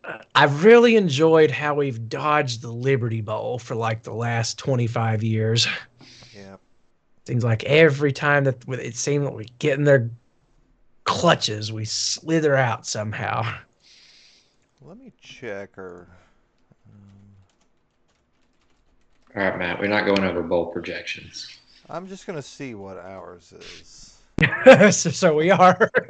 Speaker 2: Uh, I've really enjoyed how we've dodged the Liberty Bowl for like the last 25 years.
Speaker 1: Yeah.
Speaker 2: Seems like every time that it seemed like we get in their clutches, we slither out somehow.
Speaker 1: Let me check or um,
Speaker 3: All right, Matt, we're not going over bowl projections.
Speaker 1: I'm just gonna see what ours is. [LAUGHS]
Speaker 2: so, so we are. [LAUGHS]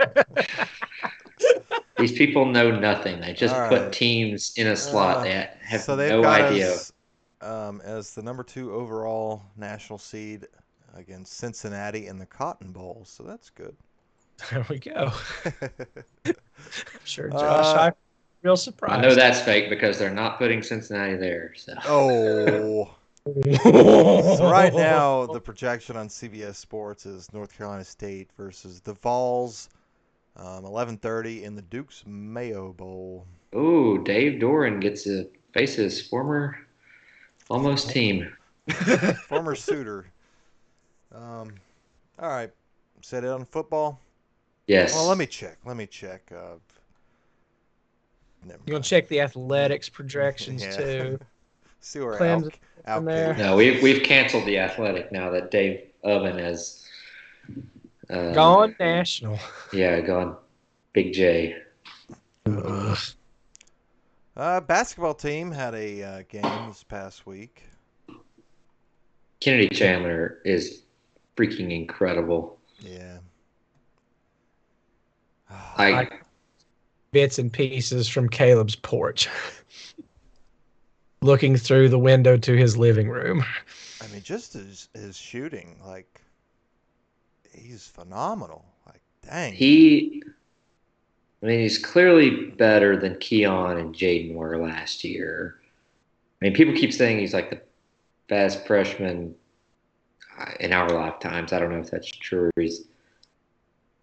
Speaker 3: These people know nothing. They just
Speaker 1: All
Speaker 3: put teams in a slot.
Speaker 1: Uh,
Speaker 3: they have
Speaker 1: so
Speaker 3: no
Speaker 1: got
Speaker 3: idea.
Speaker 1: us um, as the number two overall national seed against Cincinnati in the Cotton Bowl. So that's good.
Speaker 2: there we go. I'm [LAUGHS] sure Josh,
Speaker 1: Uh,
Speaker 2: I'm real surprised.
Speaker 3: I know that's fake because they're not putting Cincinnati there. So [LAUGHS]
Speaker 1: oh.
Speaker 2: so
Speaker 1: So right now, the projection on CBS Sports is North Carolina State versus the Vols, um, 11:30 in the Duke's Mayo Bowl.
Speaker 3: Ooh, Dave Doeren gets to face his former almost team. [LAUGHS]
Speaker 1: Former suitor. Um, all right, set it on football.
Speaker 3: Yes.
Speaker 1: Well, let me check. Let me check. Uh, never
Speaker 2: You gonna check the athletics projections [LAUGHS]
Speaker 1: Yeah.
Speaker 2: too? [LAUGHS]
Speaker 1: See where
Speaker 2: Clemson
Speaker 1: Al,
Speaker 2: in there.
Speaker 3: No, we've we've canceled the athletic now that Dave Oven has uh,
Speaker 2: Gone national.
Speaker 3: Yeah, gone. Big J.
Speaker 2: Ugh.
Speaker 1: Uh, basketball team had a uh, game this past week.
Speaker 3: Kennedy Chandler is freaking incredible.
Speaker 1: Yeah.
Speaker 3: I,
Speaker 2: I- Bits and pieces from Caleb's porch. [LAUGHS] Looking through the window to his living room.
Speaker 1: I mean, just his his shooting, like he's phenomenal. Like, dang.
Speaker 3: he, I mean, he's clearly better than Keon and Jaden were last year. I mean, people keep saying he's like the best freshman in our lifetimes. I don't know if that's true. He's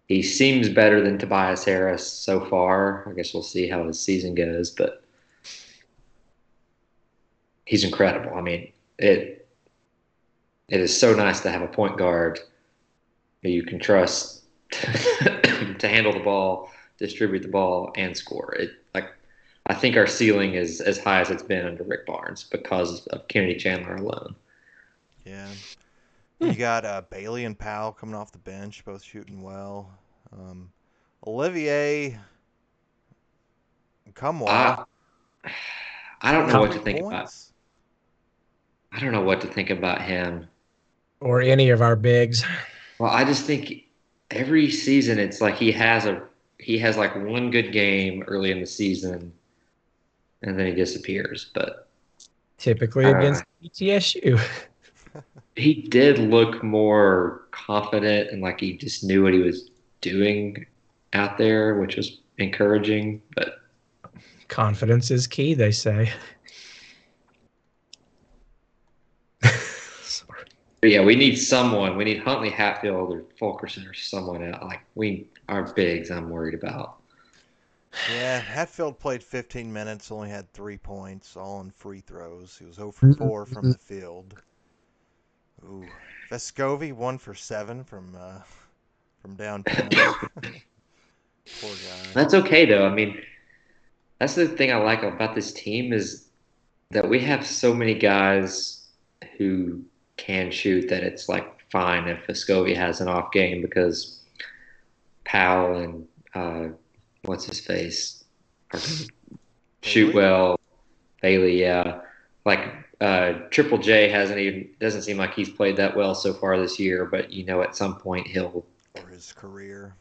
Speaker 3: he seems better than Tobias Harris so far. I guess we'll see how his season goes, but he's incredible. I mean, it it is so nice to have a point guard who you can trust [COUGHS] to handle the ball, distribute the ball, and score. It like I think our ceiling is as high as it's been under Rick Barnes because of Kennedy Chandler alone.
Speaker 1: Yeah.
Speaker 2: Hmm.
Speaker 1: You got uh, Bailey and Powell coming off the bench, both shooting well. Um, Olivier, come on.
Speaker 3: I, I don't know what to think about. I don't know what to think about him.
Speaker 2: Or any of our bigs.
Speaker 3: Well, I just think every season it's like he has a he has like one good game early in the season, and then he disappears. But
Speaker 2: Typically
Speaker 3: Uh,
Speaker 2: against ETSU. [LAUGHS]
Speaker 3: he did look more confident and like he just knew what he was doing out there, which was encouraging. But
Speaker 2: Confidence is key, they say. [LAUGHS] Sorry.
Speaker 3: But yeah, we need someone. We need Huntley Hatfield or Fulkerson or someone else. Like we, our bigs, I'm worried about.
Speaker 1: Yeah, Hatfield played 15 minutes, only had three points, all in free throws. He was 0 for 4 from the field. Ooh, Vescovi one for seven from uh, from downtown. [COUGHS] Poor guy.
Speaker 3: That's okay though. I mean, that's the thing I like about this team is that we have so many guys who can shoot that it's like fine if Vescovi has an off game because Powell and uh, what's his face shoot well. Bailey, yeah, like uh, Triple J hasn't even doesn't seem like he's played that well so far this year, but you know at some point he'll.
Speaker 1: For his career.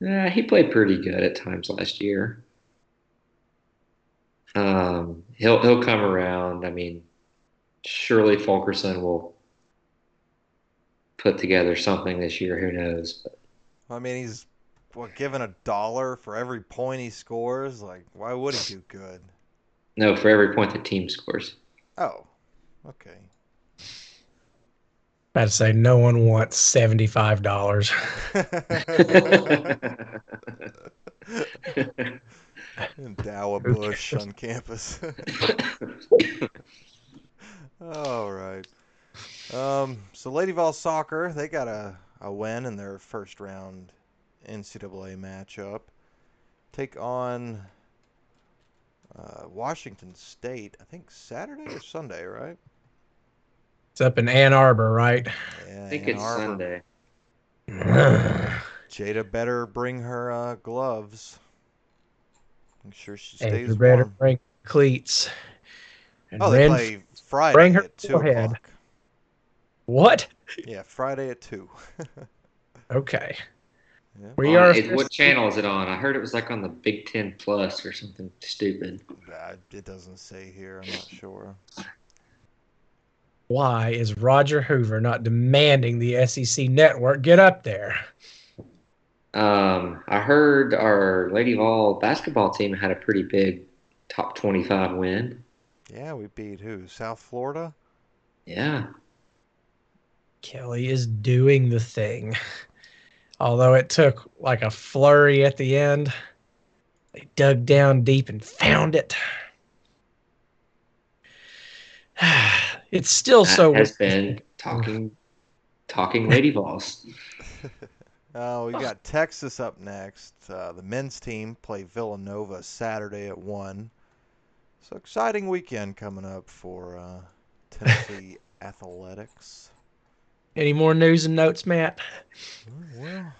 Speaker 3: Yeah, he played pretty good at times last year. Um, he'll he'll come around. I mean, surely Fulkerson will put together something this year. Who knows? But
Speaker 1: I mean, he's what given a dollar for every point he scores. Like, why would he do good?
Speaker 3: No, for every point the team scores.
Speaker 1: Oh, okay.
Speaker 2: About to say no one wants seventy five dollars. [LAUGHS]
Speaker 1: Endow a bush on campus. [LAUGHS] All right. Um, so Lady Vol Soccer, they got a, a win in their first round NCAA matchup. Take on uh, Washington State, I think Saturday or Sunday, right?
Speaker 2: It's up in Ann Arbor, right?
Speaker 1: Yeah,
Speaker 3: I think
Speaker 1: Ann
Speaker 3: it's
Speaker 1: Arbor.
Speaker 3: Sunday. [SIGHS]
Speaker 1: Jada better bring her uh, gloves. Make sure she
Speaker 2: Hey,
Speaker 1: stays
Speaker 2: you better
Speaker 1: warm.
Speaker 2: bring cleats. And
Speaker 1: Oh, they play Friday
Speaker 2: bring her
Speaker 1: at two o'clock.
Speaker 2: What?
Speaker 1: Yeah, Friday at two. [LAUGHS]
Speaker 2: Okay.
Speaker 1: Yeah.
Speaker 2: We
Speaker 3: On-
Speaker 2: are.
Speaker 3: it- what channel is it on? I heard it was like on the Big Ten Plus or something stupid.
Speaker 1: Uh, it doesn't say here. I'm not sure.
Speaker 2: Why is Roger Hoover not demanding the SEC network get up there?
Speaker 3: Um, I heard our Lady Vol basketball team had a pretty big top 25 win.
Speaker 1: Yeah, we beat who? South Florida.
Speaker 3: Yeah.
Speaker 2: Kelly is doing the thing. [LAUGHS] Although it took like a flurry at the end, they dug down deep and found it. [SIGHS] It's still
Speaker 3: Matt
Speaker 2: so
Speaker 3: has been talking talking Lady [LAUGHS] Vols.
Speaker 1: Uh, [LAUGHS] we got Texas up next. Uh, the men's team play Villanova Saturday at one. So exciting weekend coming up for uh, Tennessee [LAUGHS] athletics.
Speaker 2: Any more news and notes, Matt?
Speaker 1: Well, I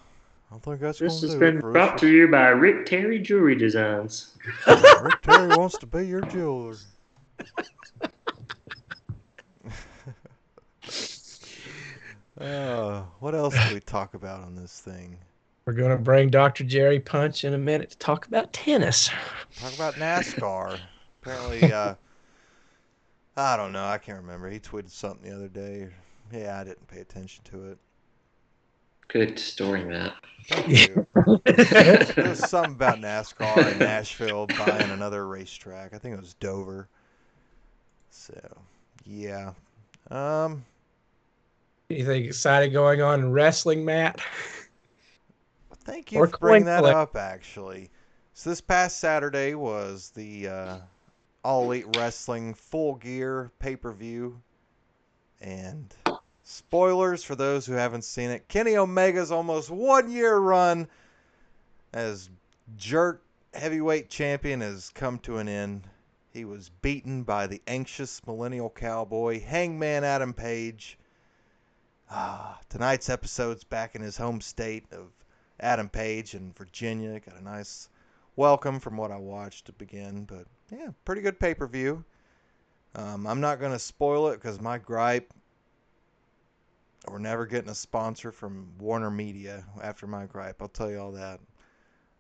Speaker 1: don't think that's
Speaker 3: This has
Speaker 1: do
Speaker 3: been
Speaker 1: for
Speaker 3: brought to you by Rick Terry Jewelry Designs. [LAUGHS]
Speaker 1: Rick Terry wants to be your jeweler. [LAUGHS] uh, what else do we talk about on this thing?
Speaker 2: We're going to bring Dr. Jerry Punch in a minute to talk about tennis.
Speaker 1: Talk about NASCAR. Apparently, [LAUGHS] uh, I don't know. I can't remember. He tweeted something the other day. Yeah, I didn't pay attention to it.
Speaker 3: Good story, Matt.
Speaker 1: Thank you. [LAUGHS] There was something about NASCAR in Nashville buying another racetrack. I think it was Dover. So, yeah. Um,
Speaker 2: Anything exciting going on in wrestling, Matt?
Speaker 1: thank you
Speaker 2: Or
Speaker 1: for bringing that
Speaker 2: flip.
Speaker 1: up, actually. So, this past Saturday was the uh, All Elite Wrestling Full Gear pay per view. And spoilers for those who haven't seen it Kenny Omega's almost one year run as jerk heavyweight champion has come to an end. He was beaten by the anxious millennial cowboy, Hangman Adam Page. Ah, tonight's episode's back in his home state of Adam Page in Virginia. Got a nice welcome from what I watched to begin, but yeah, pretty good pay per view. Um, I'm not going to spoil it because my gripe we're never getting a sponsor from Warner Media after my gripe. I'll tell you all that.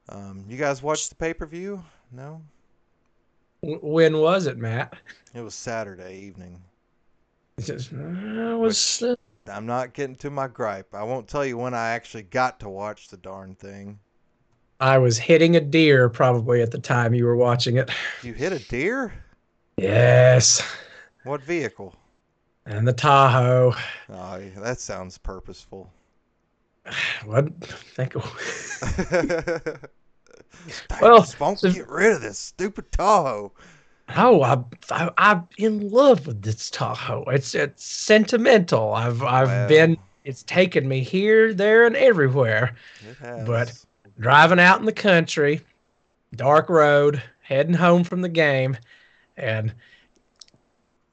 Speaker 1: Um, you guys watched the pay per view? No?
Speaker 2: When was it, Matt?
Speaker 1: It was Saturday evening.
Speaker 2: It says, "Uh, was uh,
Speaker 1: I'm not getting to my gripe. I won't tell you when I actually got to watch the darn thing.
Speaker 2: I was hitting a deer probably at the time you were watching it.
Speaker 1: You hit a deer?
Speaker 2: Yes.
Speaker 1: What vehicle?
Speaker 2: And the Tahoe.
Speaker 1: Oh, yeah, that sounds purposeful. [SIGHS]
Speaker 2: What? Think [LAUGHS]
Speaker 1: Dang,
Speaker 2: Well,
Speaker 1: won't
Speaker 2: so-
Speaker 1: get rid of this stupid Tahoe.
Speaker 2: Oh, I, I, I'm in love with this Tahoe. It's it's sentimental. I've I've
Speaker 1: Well,
Speaker 2: been. It's taken me here, there, and everywhere. But- driving out in the country, dark road, heading home from the game, and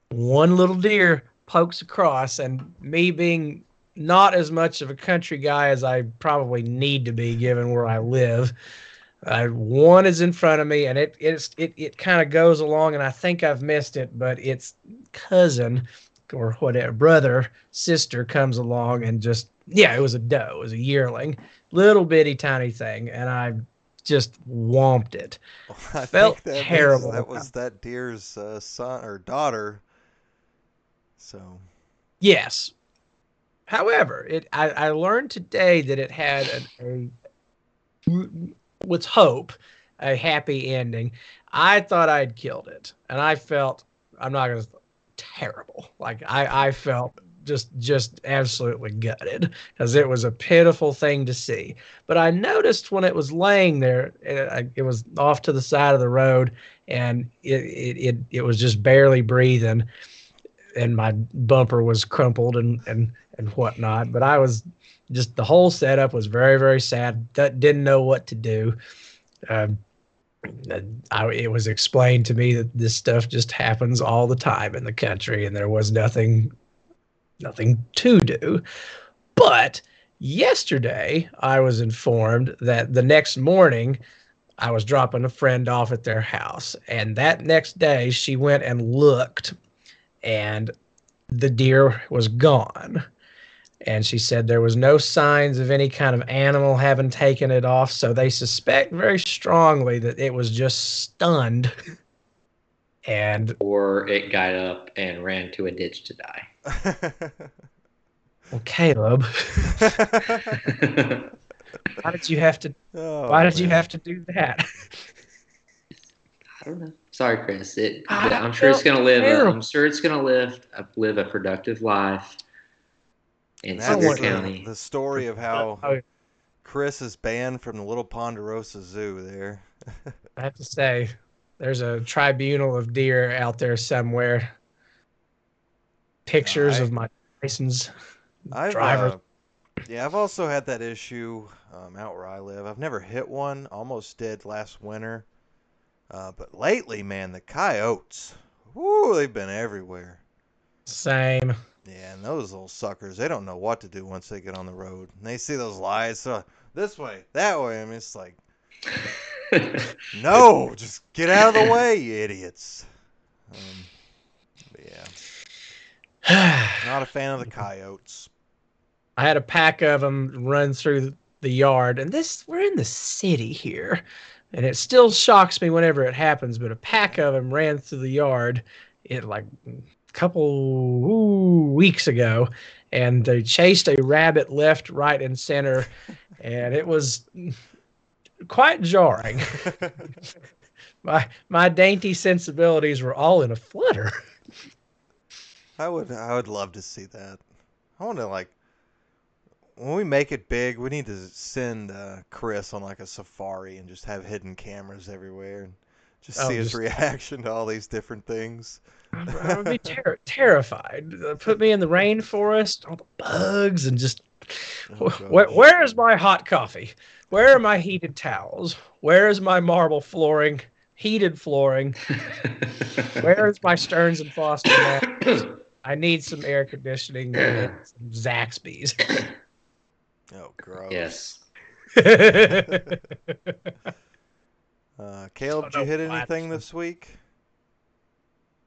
Speaker 2: one little deer pokes across, and me being not as much of a country guy as I probably need to be given where I live. Uh, one is in front of me, and it it's it it kind of goes along, and I think I've missed it, but its cousin or whatever brother sister comes along and just yeah, it was a doe, it was a yearling, little bitty tiny thing, and I just whomped it. [LAUGHS]
Speaker 1: I
Speaker 2: Felt
Speaker 1: think that means
Speaker 2: terrible
Speaker 1: That was that deer's uh, son or daughter. So
Speaker 2: Yes. However, it I, I learned today that it had a, a with hope a happy ending. I thought I'd killed it, and I felt I'm not gonna terrible. Like I I felt just just absolutely gutted because it was a pitiful thing to see. But I noticed when it was laying there, it, it was off to the side of the road, and it it it, it was just barely breathing and my bumper was crumpled and and and whatnot. But I was just the whole setup was very very sad. That didn't know what to do. Um, I, it was explained to me that this stuff just happens all the time in the country, and there was nothing nothing to do. But yesterday, I was informed that the next morning. I was dropping a friend off at their house, and that next day she went and looked and the deer was gone. And she said there was no signs of any kind of animal having taken it off, so they suspect very strongly that it was just stunned. [LAUGHS] And
Speaker 3: Or it got up and ran to a ditch to die. [LAUGHS]
Speaker 2: well, Caleb, [LAUGHS] why did you have to?
Speaker 1: Oh,
Speaker 2: Why did you have to do that?
Speaker 3: I don't know. Sorry, Chris. It,
Speaker 2: I
Speaker 3: I'm sure it's gonna live. A,
Speaker 2: terrible.
Speaker 3: I'm sure it's gonna live a, live a productive life in
Speaker 1: That's
Speaker 3: Sevier
Speaker 1: the,
Speaker 3: County.
Speaker 1: the story of how [LAUGHS]
Speaker 2: Oh,
Speaker 1: Chris is banned from the Little Ponderosa Zoo there. [LAUGHS]
Speaker 2: I have to say, there's a tribunal of deer out there somewhere. Pictures
Speaker 1: I-
Speaker 2: of my license.
Speaker 1: I've,
Speaker 2: Driver.
Speaker 1: uh, yeah, I've also had that issue um, out where I live. I've never hit one. Almost did last winter. Uh, but lately, man, the coyotes, whoo, they've been everywhere.
Speaker 2: Same.
Speaker 1: Yeah, and those little suckers, they don't know what to do once they get on the road. And they see those lights, so this way, that way. I mean, it's like, [LAUGHS] no, just get out of the way, you idiots. Um, yeah, [SIGHS] not a fan of the coyotes.
Speaker 2: I had a pack of them run through the yard, and this we're in the city here, and it still shocks me whenever it happens. But a pack of them ran through the yard, it like a couple weeks ago, and they chased a rabbit left, right, and center, [LAUGHS] and it was quite jarring. [LAUGHS] my my dainty sensibilities were all in a flutter.
Speaker 1: I would I would love to see that. I want to like when we make it big, we need to send uh, Chris on like a safari and just have hidden cameras everywhere and just
Speaker 2: Oh,
Speaker 1: see his reaction to all these different things.
Speaker 2: I would be ter- terrified. Uh, Put me in the rainforest, all the bugs, and just
Speaker 1: Oh,
Speaker 2: Where, where is my hot coffee? Where are my heated towels? Where is my marble flooring? Heated flooring. [LAUGHS] Where is my Stearns and Foster? I need some air conditioning and some Zaxby's. [COUGHS]
Speaker 1: Oh, gross.
Speaker 3: yes. [LAUGHS]
Speaker 1: Uh, Caleb,
Speaker 2: Oh,
Speaker 1: did you hit
Speaker 2: what?
Speaker 1: anything this week?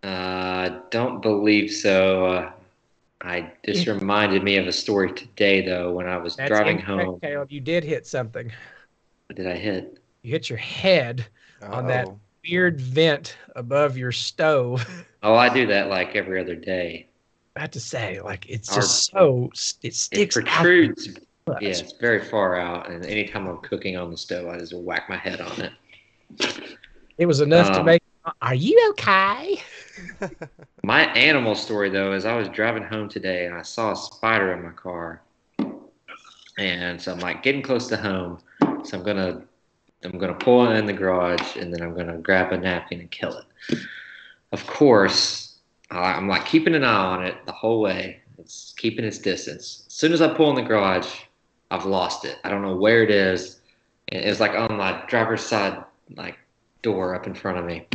Speaker 3: Uh, don't believe so. Uh, I just reminded me of a story today, though, when I was
Speaker 2: That's
Speaker 3: driving
Speaker 2: incorrect,
Speaker 3: home.
Speaker 2: Caleb. You did hit something.
Speaker 3: What did I hit?
Speaker 2: You hit your head On that- weird vent above your stove. [LAUGHS]
Speaker 3: Oh, I do that like every other day.
Speaker 2: I have to say, like it's
Speaker 3: Our-
Speaker 2: just so it
Speaker 3: It
Speaker 2: sticks out.
Speaker 3: protrudes.
Speaker 2: Much.
Speaker 3: Yeah, it's very far out, and anytime I'm cooking on the stove, I just whack my head on it.
Speaker 2: It was enough to
Speaker 3: Um,
Speaker 2: make. Are you okay? [LAUGHS]
Speaker 3: My animal story though is I was driving home today and I saw a spider in my car, and so I'm like getting close to home, so I'm gonna I'm gonna pull it in the garage and then I'm gonna grab a napkin and kill it. Of course, I'm like keeping an eye on it the whole way. It's keeping its distance. As soon as I pull in the garage, I've lost it. I don't know where it is, it was like on my driver's side like door up in front of me,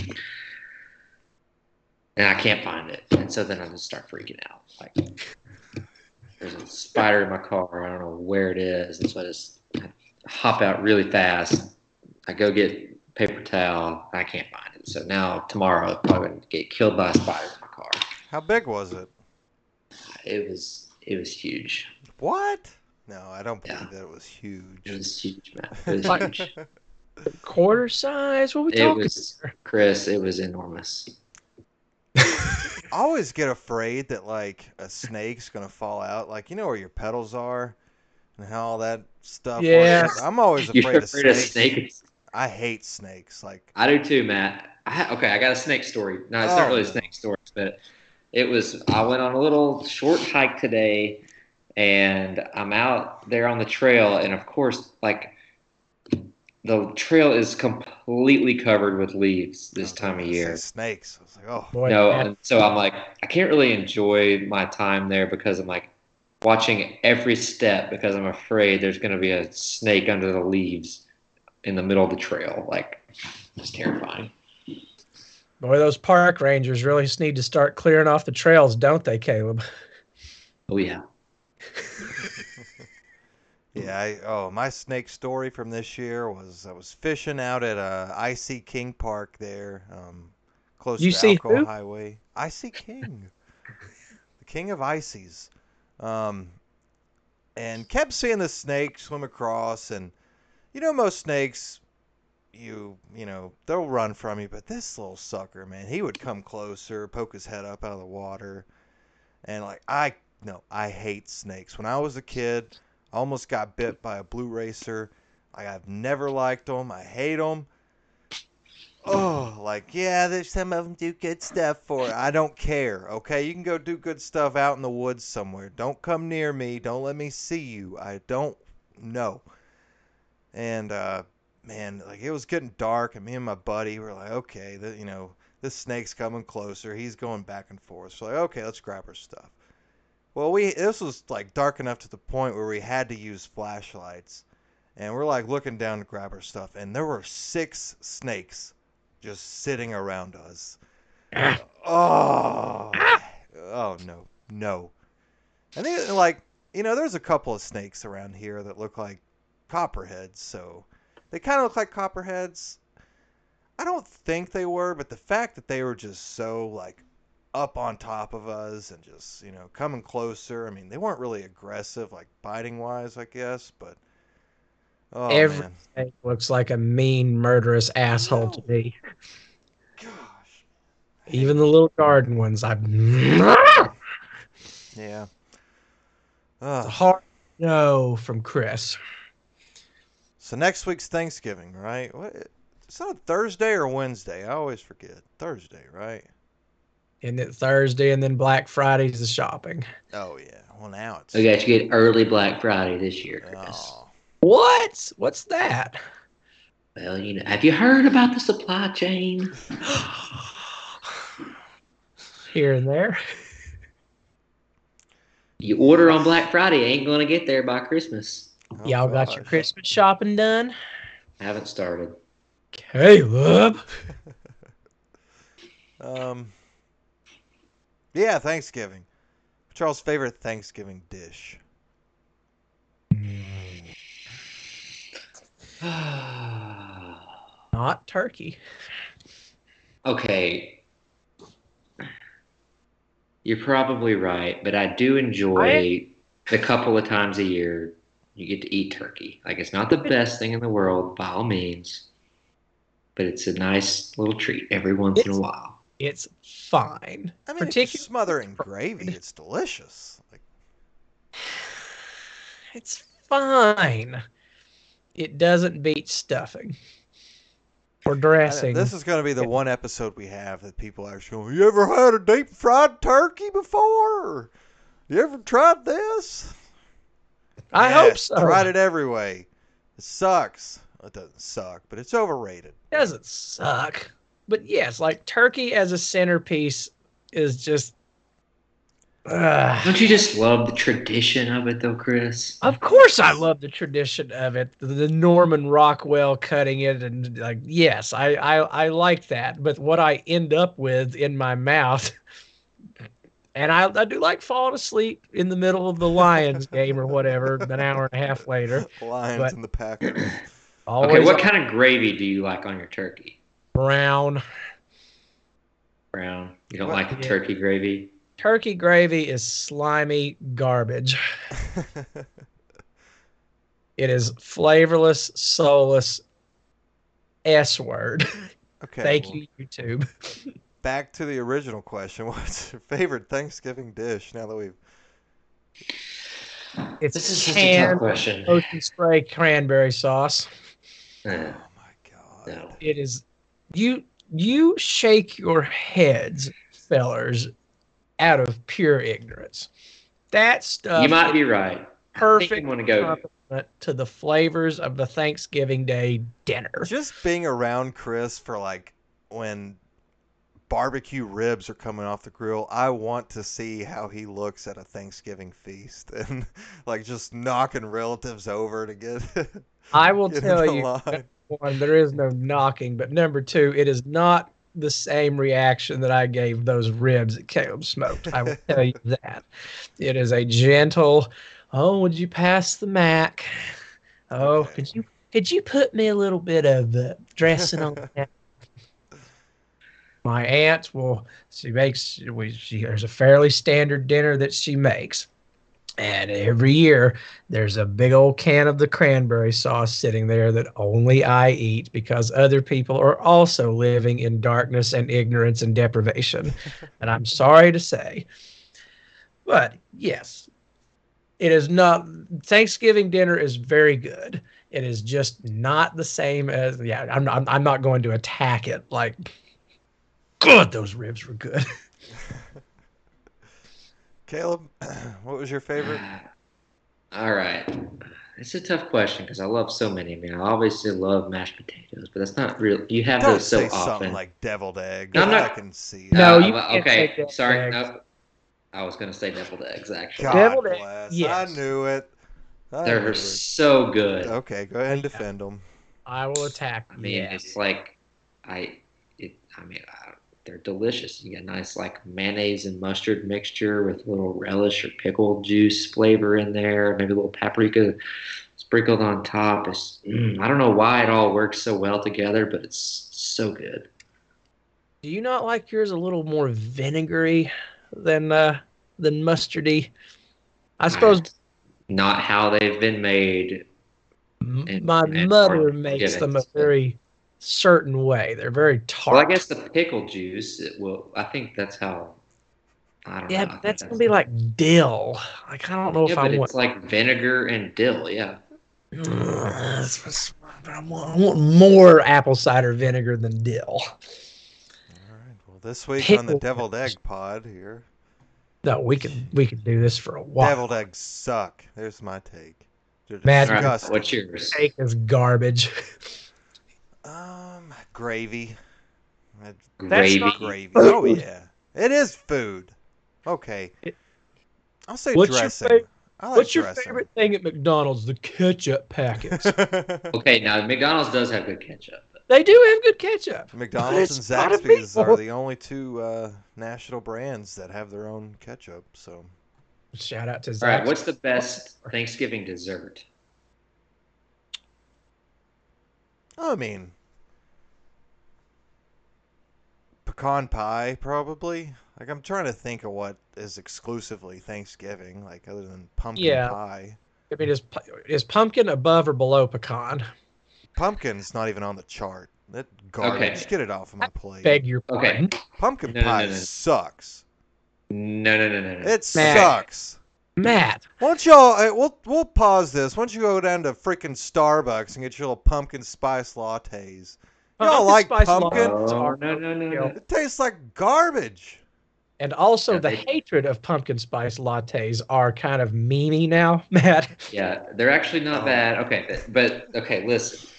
Speaker 3: and I can't find it. And so then I just start freaking out. Like there's a spider in my car. I don't know where it is, and so I just I hop out really fast. I go get paper towel. I can't find it. So now tomorrow I'm probably gonna get killed by a spider in my car.
Speaker 1: How big was it?
Speaker 3: It was it was huge.
Speaker 1: What? No, I don't believe
Speaker 3: Yeah.
Speaker 1: that it was huge.
Speaker 3: It was huge, man. [LAUGHS] It was
Speaker 2: Like-
Speaker 3: huge.
Speaker 2: Quarter size? What we
Speaker 3: It
Speaker 2: talking?
Speaker 3: was [LAUGHS] Chris. It was enormous.
Speaker 1: I always get afraid that like a snake's gonna fall out. Like you know where your pedals are, and how all that stuff.
Speaker 2: Yeah.
Speaker 1: works? I'm always
Speaker 3: You're
Speaker 1: afraid,
Speaker 3: afraid
Speaker 1: of
Speaker 3: of
Speaker 1: snakes.
Speaker 3: snakes?
Speaker 1: I hate snakes. Like
Speaker 3: I do too, Matt. I okay, I got a snake story. Oh, no, it's
Speaker 1: Oh,
Speaker 3: not really a snake story, but it was. I went on a little short hike today, and I'm out there on the trail, and of course, like the trail is completely covered with leaves this oh, time of year.
Speaker 1: snakes. I was like, oh,
Speaker 2: Boy,
Speaker 3: No,
Speaker 2: Matt,
Speaker 3: and so I'm like, I can't really enjoy my time there because I'm like watching every step because I'm afraid there's going to be a snake under the leaves in the middle of the trail. Like, it's terrifying.
Speaker 2: boy, those park rangers really just need to start clearing off the trails, don't they, Caleb?
Speaker 3: Oh yeah. [LAUGHS]
Speaker 1: yeah. I, oh, my snake story from this year was I was fishing out at uh, IC King Park there, um, close
Speaker 2: You
Speaker 1: to
Speaker 2: see
Speaker 1: Alcoa
Speaker 2: who?
Speaker 1: Highway. IC King, the king of ices. Um, and kept seeing the snake swim across, and you know most snakes, you you know they'll run from you, but this little sucker, man, he would come closer, poke his head up out of the water, and like I no, I hate snakes. When I was a kid, I almost got bit by a blue racer. Like I've never liked them. I hate them. Oh, like yeah, there's some of them do good stuff for it. I don't care. Okay, you can go do good stuff out in the woods somewhere. Don't come near me. Don't let me see you. I don't know. And uh, man, like it was getting dark, and me and my buddy were like, okay, the, you know, this snake's coming closer. He's going back and forth. So like, okay, let's grab our stuff. Well, we this was like dark enough to the point where we had to use flashlights, and we're like looking down to grab our stuff, and there were six snakes just sitting around us. [LAUGHS] Oh, oh no, no. And they like you know, there's a couple of snakes around here that look like copperheads, so they kind of look like copperheads. I don't think they were, but the fact that they were just so like up on top of us and just you know coming closer. I mean, they weren't really aggressive, like biting wise, I guess, but oh
Speaker 2: Every-
Speaker 1: man,
Speaker 2: looks like a mean, murderous asshole to me.
Speaker 1: gosh,
Speaker 2: Even the little garden ones, I. [LAUGHS]
Speaker 1: yeah.
Speaker 2: a hard no from Chris.
Speaker 1: So next week's Thanksgiving, right? What? It's not Thursday or Wednesday. I always forget. Thursday, right?
Speaker 2: And then Thursday, and then Black Friday's the shopping.
Speaker 1: Oh yeah. Well now it's.
Speaker 3: We got you get early Black Friday this year, Chris.
Speaker 1: Oh.
Speaker 2: What? What's that?
Speaker 3: Well, you know, have you heard about the supply chain? [SIGHS]
Speaker 2: Here and there.
Speaker 3: You order on Black Friday, ain't gonna get there by Christmas.
Speaker 1: Oh,
Speaker 2: Y'all got your. Christmas shopping done?
Speaker 3: Haven't started.
Speaker 2: Caleb. [LAUGHS]
Speaker 1: Um. Yeah, Thanksgiving. Charles' favorite Thanksgiving dish? [SIGHS]
Speaker 2: Not turkey.
Speaker 3: okay. You're probably right, but I do enjoy the couple of times a year you get to eat turkey. Like it's not the best thing in the world by all means, but it's a nice little treat every once in a while.
Speaker 2: It's fine.
Speaker 1: I mean, if you smother in [LAUGHS] gravy, it's delicious. Like,
Speaker 2: It's fine. It doesn't beat stuffing or dressing.
Speaker 1: this is going to be the one episode we have that people are going. You ever had a deep fried turkey before? You ever tried this?
Speaker 2: I hope
Speaker 1: Yes,
Speaker 2: so.
Speaker 1: Tried it every way. It sucks. It doesn't suck, but it's overrated.
Speaker 2: It doesn't suck. But yes, like turkey as a centerpiece is just Ugh.
Speaker 3: Don't you just love the tradition of it, though, Chris?
Speaker 2: Of course, I love the tradition of it. The, the Norman Rockwell cutting it, and like, yes, I, I I like that. But what I end up with in my mouth, [LAUGHS] and I, I do like falling asleep in the middle of the Lions game or whatever, an hour and a half later. [LAUGHS]
Speaker 1: Lions
Speaker 2: But-
Speaker 1: and the Packers. [LAUGHS]
Speaker 3: Okay, what kind of gravy do you like on your turkey?
Speaker 2: Brown
Speaker 3: Brown. You don't
Speaker 1: What-
Speaker 3: like the
Speaker 2: Yeah.
Speaker 3: turkey gravy?
Speaker 2: turkey gravy is slimy garbage. [LAUGHS] It is flavorless, soulless S word.
Speaker 1: okay.
Speaker 2: Thank
Speaker 1: well,
Speaker 2: you, YouTube. [LAUGHS]
Speaker 1: Back to the original question. [LAUGHS] What's your favorite Thanksgiving dish now that we've
Speaker 2: It's
Speaker 3: This is such a tough
Speaker 2: canned
Speaker 3: question.
Speaker 2: ocean spray cranberry sauce.
Speaker 1: Oh my god.
Speaker 3: no.
Speaker 2: It is you you shake your heads, fellers, out of pure ignorance. That stuff
Speaker 3: You might be right.
Speaker 2: Perfect
Speaker 3: you want to go.
Speaker 2: to the flavors of the Thanksgiving Day dinner.
Speaker 1: Just being around Chris for like when barbecue ribs are coming off the grill, I want to see how he looks at a Thanksgiving feast and [LAUGHS] like just knocking relatives over to get,
Speaker 2: I will [LAUGHS]
Speaker 1: get
Speaker 2: tell
Speaker 1: in
Speaker 2: you,
Speaker 1: line.
Speaker 2: One, there is no knocking, but number two, it is not the same reaction that I gave those ribs that Caleb smoked. I will tell you [LAUGHS] that. It is a gentle, oh, would you pass the mac? Oh,
Speaker 1: Okay.
Speaker 2: could you could you put me a little bit of uh, dressing on that? My aunt will. She makes. We, she there's a fairly standard dinner that she makes, and every year there's a big old can of the cranberry sauce sitting there that only I eat because other people are also living in darkness and ignorance and deprivation. [LAUGHS] and I'm sorry to say, but yes, it is not. Thanksgiving dinner is very good. It is just not the same as yeah. I'm I'm, I'm not going to attack it like. good, those ribs were good. [LAUGHS]
Speaker 1: Caleb, [CLEARS THROAT] what was your favorite?
Speaker 3: All right. It's a tough question because I love so many. I mean, I obviously love mashed potatoes, but that's not real. You have
Speaker 1: Don't
Speaker 3: those so
Speaker 1: say
Speaker 3: often.
Speaker 1: something like deviled egg.
Speaker 3: No, I'm
Speaker 1: I
Speaker 3: not-
Speaker 1: can see.
Speaker 2: No,
Speaker 3: Uh,
Speaker 2: you
Speaker 3: well,
Speaker 2: can't
Speaker 3: okay. Sorry. No, I was going to say deviled eggs, actually.
Speaker 1: God
Speaker 2: Deviled egg,
Speaker 1: bless.
Speaker 2: yes.
Speaker 1: I knew it. I
Speaker 3: They're
Speaker 1: it.
Speaker 3: so good.
Speaker 1: Okay, go ahead and defend them.
Speaker 2: I will attack.
Speaker 3: I mean,
Speaker 2: yeah.
Speaker 3: it's like I, it. I mean, I, they're delicious. You get nice like mayonnaise and mustard mixture with a little relish or pickle juice flavor in there, maybe a little paprika sprinkled on top. It's, mm, I don't know why it all works so well together, but it's so good.
Speaker 2: Do you not like yours a little more vinegary than uh than mustardy? I suppose
Speaker 3: Not how they've been made. and-
Speaker 2: my
Speaker 3: and
Speaker 2: mother makes them a very certain way. They're very tart.
Speaker 3: Well, I guess the pickle juice. It will. I think that's how. I don't
Speaker 2: yeah,
Speaker 3: know.
Speaker 2: But that's gonna be like dill. Like I don't know
Speaker 3: Yeah,
Speaker 2: if I
Speaker 3: but
Speaker 2: want.
Speaker 3: it's like vinegar and dill. Yeah.
Speaker 2: Ugh, I want, I want more apple cider vinegar than dill.
Speaker 1: All right. Well, this week on the deviled
Speaker 2: eggs.
Speaker 1: egg pod here,
Speaker 2: No, we can we can do this for a while.
Speaker 1: deviled eggs suck. There's my take.
Speaker 2: Matt,
Speaker 3: All right. What's yours?
Speaker 2: Take is garbage. [LAUGHS]
Speaker 1: Um, gravy. Uh,
Speaker 3: Gravy.
Speaker 2: not-
Speaker 1: Gravy. Oh yeah, it is food. Okay. I'll say
Speaker 2: What's your
Speaker 1: dressing.
Speaker 2: fav-
Speaker 1: I like
Speaker 2: What's your
Speaker 1: dressing.
Speaker 2: favorite thing at McDonald's? The ketchup packets. [LAUGHS]
Speaker 3: Okay, now McDonald's does have good ketchup.
Speaker 2: they do have good ketchup.
Speaker 1: McDonald's and
Speaker 2: It's not a
Speaker 1: Zaxby's are the only two uh, national brands that have their own ketchup. So
Speaker 2: Shout out to
Speaker 3: Zaxby's.
Speaker 2: Zach.
Speaker 3: right, what's the best Thanksgiving dessert?
Speaker 1: I mean, pecan pie probably. Like I'm trying to think of what is exclusively Thanksgiving, like other than pumpkin
Speaker 2: Yeah.
Speaker 1: pie.
Speaker 2: I mean, is is pumpkin above or below pecan?
Speaker 1: Pumpkin's not even on the chart. That garbage.
Speaker 3: Okay.
Speaker 1: Get it off of my plate.
Speaker 2: Beg your pardon. Okay.
Speaker 1: Pumpkin
Speaker 3: No, no,
Speaker 1: pie
Speaker 3: no, no.
Speaker 1: sucks.
Speaker 3: No, no, no, no, no.
Speaker 1: It
Speaker 2: Matt.
Speaker 1: sucks.
Speaker 2: Matt.
Speaker 1: Why don't y'all? uh, We'll we'll pause this. Why don't you go down to freaking Starbucks and get your little pumpkin spice lattes? Y'all
Speaker 2: pumpkin
Speaker 1: like
Speaker 2: spice
Speaker 1: pumpkin?
Speaker 3: Oh,
Speaker 2: are
Speaker 3: no, no, no, no.
Speaker 1: It tastes like garbage.
Speaker 2: And also,
Speaker 3: Yeah,
Speaker 2: the
Speaker 3: they-
Speaker 2: hatred of pumpkin spice lattes are kind of memey now, [LAUGHS] Matt.
Speaker 3: Yeah, they're actually not bad. Okay, but, but okay, listen.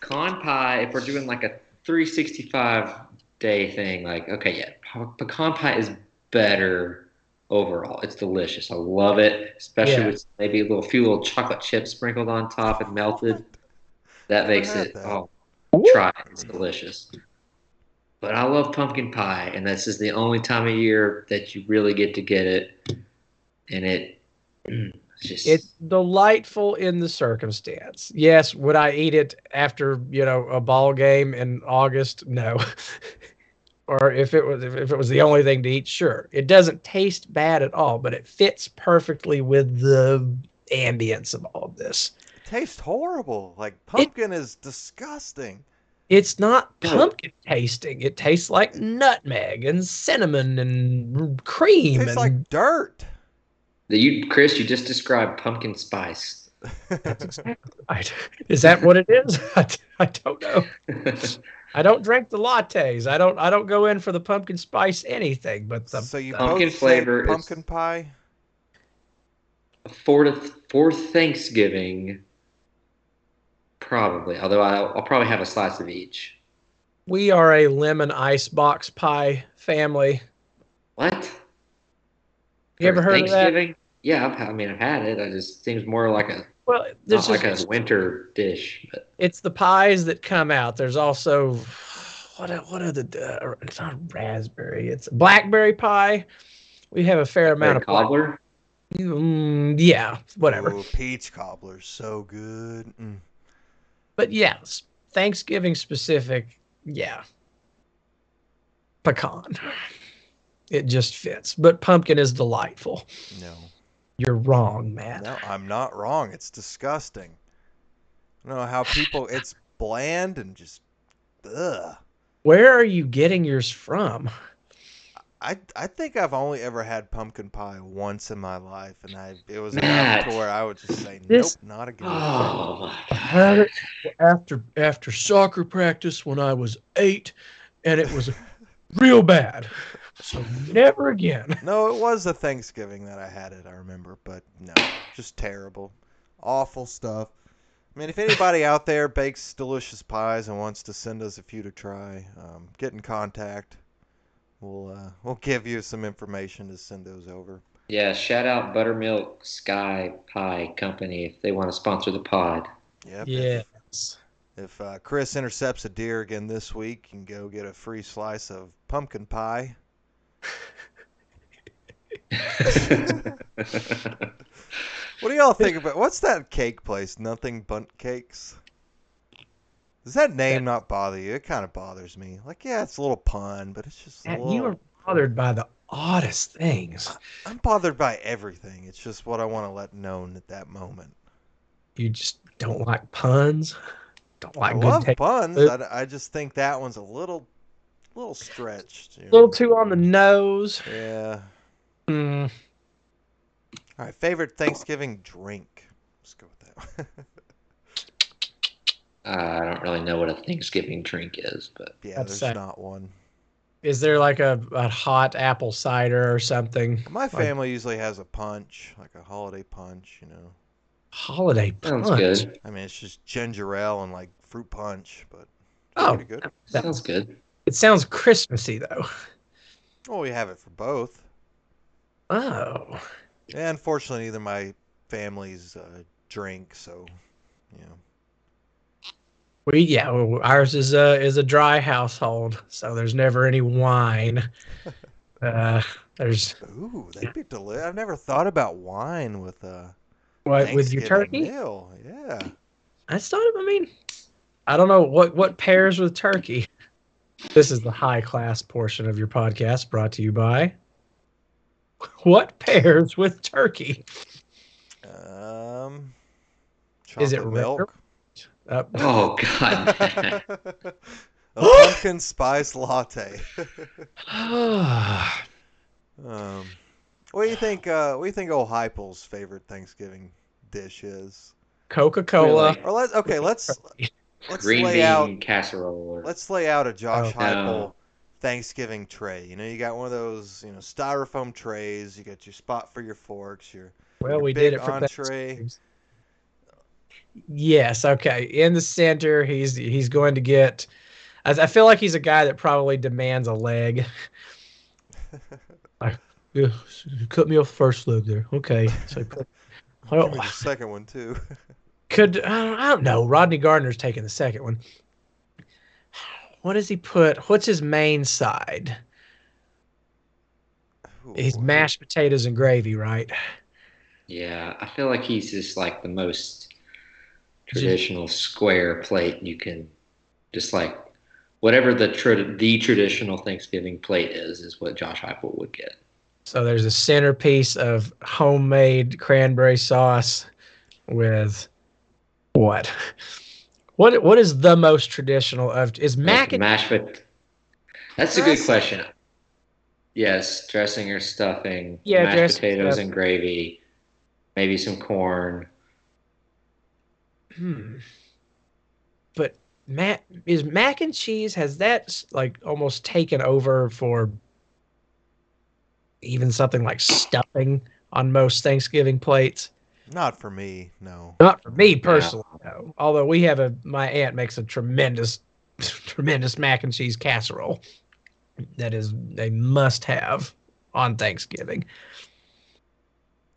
Speaker 3: Pecan pie, if we're doing like a 365 day thing, like okay, yeah, pecan pie is better overall. It's delicious. I love it, especially
Speaker 2: Yeah.
Speaker 3: with maybe a little few little chocolate chips sprinkled on top and melted. [LAUGHS] That makes it
Speaker 1: that.
Speaker 3: oh try it. It's delicious. But I love pumpkin pie, and this is the only time of year that you really get to get it. And it it's [CLEARS THROAT] just
Speaker 2: It's delightful in the circumstance. Yes, would I eat it after you know a ball game in August? No. [LAUGHS] or if it was if it was the only thing to eat, sure. It doesn't taste bad at all, but it fits perfectly with the ambience of all of this.
Speaker 1: It tastes horrible. Like pumpkin is disgusting.
Speaker 2: It's not pumpkin tasting. It tastes like nutmeg and cinnamon and cream
Speaker 1: tastes
Speaker 2: and
Speaker 1: like dirt.
Speaker 3: the you Chris, you just described pumpkin spice.
Speaker 2: I, is that what it is? [LAUGHS] I, I don't know. [LAUGHS] I don't drink the lattes. I don't. I don't go in for the pumpkin spice anything. But the
Speaker 1: so you
Speaker 3: pumpkin
Speaker 1: both say
Speaker 3: flavor is-
Speaker 1: pumpkin pie.
Speaker 3: for the, for Thanksgiving, probably. Although I'll, I'll probably have a slice of each.
Speaker 2: we are a lemon ice box pie family.
Speaker 3: What?
Speaker 2: You ever
Speaker 3: For
Speaker 2: heard of that?
Speaker 3: Thanksgiving? Yeah, I've, I mean I've had it. I just seems more like a
Speaker 2: Well,
Speaker 3: not
Speaker 2: there's
Speaker 3: like
Speaker 2: just,
Speaker 3: a winter dish. But
Speaker 2: it's the pies that come out. There's also what? are- What are the? Uh, it's not raspberry. It's blackberry pie. We have a fair amount of black-
Speaker 3: cobbler.
Speaker 2: Mm, yeah, whatever.
Speaker 1: Ooh, peach cobbler's so good. Mm.
Speaker 2: But yes, Thanksgiving specific, yeah. Pecan. It just fits. But pumpkin is delightful.
Speaker 1: No,
Speaker 2: You're wrong, Matt.
Speaker 1: no, I'm not wrong. It's disgusting. I don't know how people. It's bland and just. Ugh.
Speaker 2: Where are you getting yours from?
Speaker 1: I I think I've only ever had pumpkin pie once in my life, and I it was
Speaker 3: Matt.
Speaker 1: enough to where I would just say
Speaker 2: This-
Speaker 1: nope, not again.
Speaker 3: Oh my
Speaker 2: I had it after after soccer practice when I was eight, and it was real bad. So never again. [LAUGHS]
Speaker 1: No, it was a Thanksgiving that I had it. I remember, but no, just terrible, awful stuff. I mean, if anybody [LAUGHS] out there bakes delicious pies and wants to send us a few to try, um, get in contact. We'll uh, we'll give you some information to send those over.
Speaker 3: Yeah, shout out Buttermilk Sky Pie Company if they want to sponsor the pod.
Speaker 1: Yep. if- If uh, Chris intercepts a deer again this week, you can go get a free slice of pumpkin pie. [LAUGHS] [LAUGHS] What do y'all think about what's that cake place? Nothing Bundt Cakes. Does that name not bother you? It kind of bothers me. Like, yeah, it's a little pun, but it's just little.
Speaker 2: you are bothered by the oddest things.
Speaker 1: I'm bothered by everything. It's just what I want to let known at that moment.
Speaker 2: You just don't like puns. Don't like
Speaker 1: I
Speaker 2: good
Speaker 1: love puns. I, I just think that one's a little, little stretched.
Speaker 2: A little
Speaker 1: know?
Speaker 2: too on the nose.
Speaker 1: Yeah.
Speaker 2: Mm,
Speaker 1: All right. Favorite Thanksgiving drink. Let's go with that. [LAUGHS] one.
Speaker 3: I don't really know what a Thanksgiving drink is, but
Speaker 1: yeah,
Speaker 2: That's
Speaker 1: there's
Speaker 2: sad.
Speaker 1: not one.
Speaker 2: is there like a, a hot apple cider or something?
Speaker 1: My family usually has a punch, like a holiday punch. You know.
Speaker 2: Holiday
Speaker 3: sounds
Speaker 2: punch.
Speaker 3: good.
Speaker 1: I mean, it's just ginger ale and like fruit punch, but
Speaker 2: Oh,
Speaker 1: pretty good.
Speaker 2: That-
Speaker 3: Sounds good.
Speaker 2: it sounds Christmassy though.
Speaker 1: Well, we have it for both.
Speaker 2: Oh,
Speaker 1: Yeah, unfortunately, neither my family's uh, drink, so you know.
Speaker 2: We yeah, ours is a is a dry household, so there's never any wine. [LAUGHS] Uh, there's
Speaker 1: Ooh, that'd be delicious. I've never thought about wine with uh
Speaker 2: what with your turkey.
Speaker 1: meal. Yeah.
Speaker 2: I thought. I mean, I don't know what what pairs with turkey. This is the high class portion of your podcast, brought to you by. What pairs with turkey?
Speaker 1: Um.
Speaker 2: Is it
Speaker 1: milk?
Speaker 2: Uh,
Speaker 3: Oh God. [LAUGHS]
Speaker 1: a pumpkin spice latte. [SIGHS] um, what do you think? Uh, what do you think old Heupel's favorite Thanksgiving dish is?
Speaker 2: Coca Cola.
Speaker 3: Really?
Speaker 1: Or let's okay, let's [LAUGHS] let's
Speaker 3: Green
Speaker 1: lay
Speaker 3: bean
Speaker 1: out
Speaker 3: casserole. Or,
Speaker 1: let's lay out a Josh
Speaker 2: Oh.
Speaker 1: Heupel
Speaker 3: No.
Speaker 1: Thanksgiving tray. You know, you got one of those, you know, styrofoam trays. You got your spot for your forks. Your
Speaker 2: Well, we
Speaker 1: big
Speaker 2: did it for
Speaker 1: entree.
Speaker 2: Thanksgiving. Yes. Okay. In the center, he's he's going to get. I I feel like he's a guy that probably demands a leg. [LAUGHS] yeah, cut me off the first leg there. Okay. So [LAUGHS] put,
Speaker 1: Give
Speaker 2: well,
Speaker 1: me the second one too. [LAUGHS]
Speaker 2: could I don't, I don't know. Rodney Gardner's taking the second one. What does he put? What's his main side? He's mashed potatoes and gravy, right?
Speaker 3: Yeah, I feel like he's just like the most traditional square plate you can just like whatever the tra- the traditional Thanksgiving plate is is what Josh Heupel would get.
Speaker 2: So there's a centerpiece of homemade cranberry sauce with what? What what is the most traditional of is mac and
Speaker 3: mashed pot- That's a good question. Yes, dressing or stuffing,
Speaker 2: Yeah,
Speaker 3: mashed potatoes and gravy, maybe some corn.
Speaker 2: Hmm. But mac is mac and cheese has that like almost taken over for even something like stuffing on most Thanksgiving plates.
Speaker 1: Not for me, no.
Speaker 2: Not for me personally, no. Although we have a my aunt makes a tremendous [LAUGHS] tremendous mac and cheese casserole that is a must have on Thanksgiving.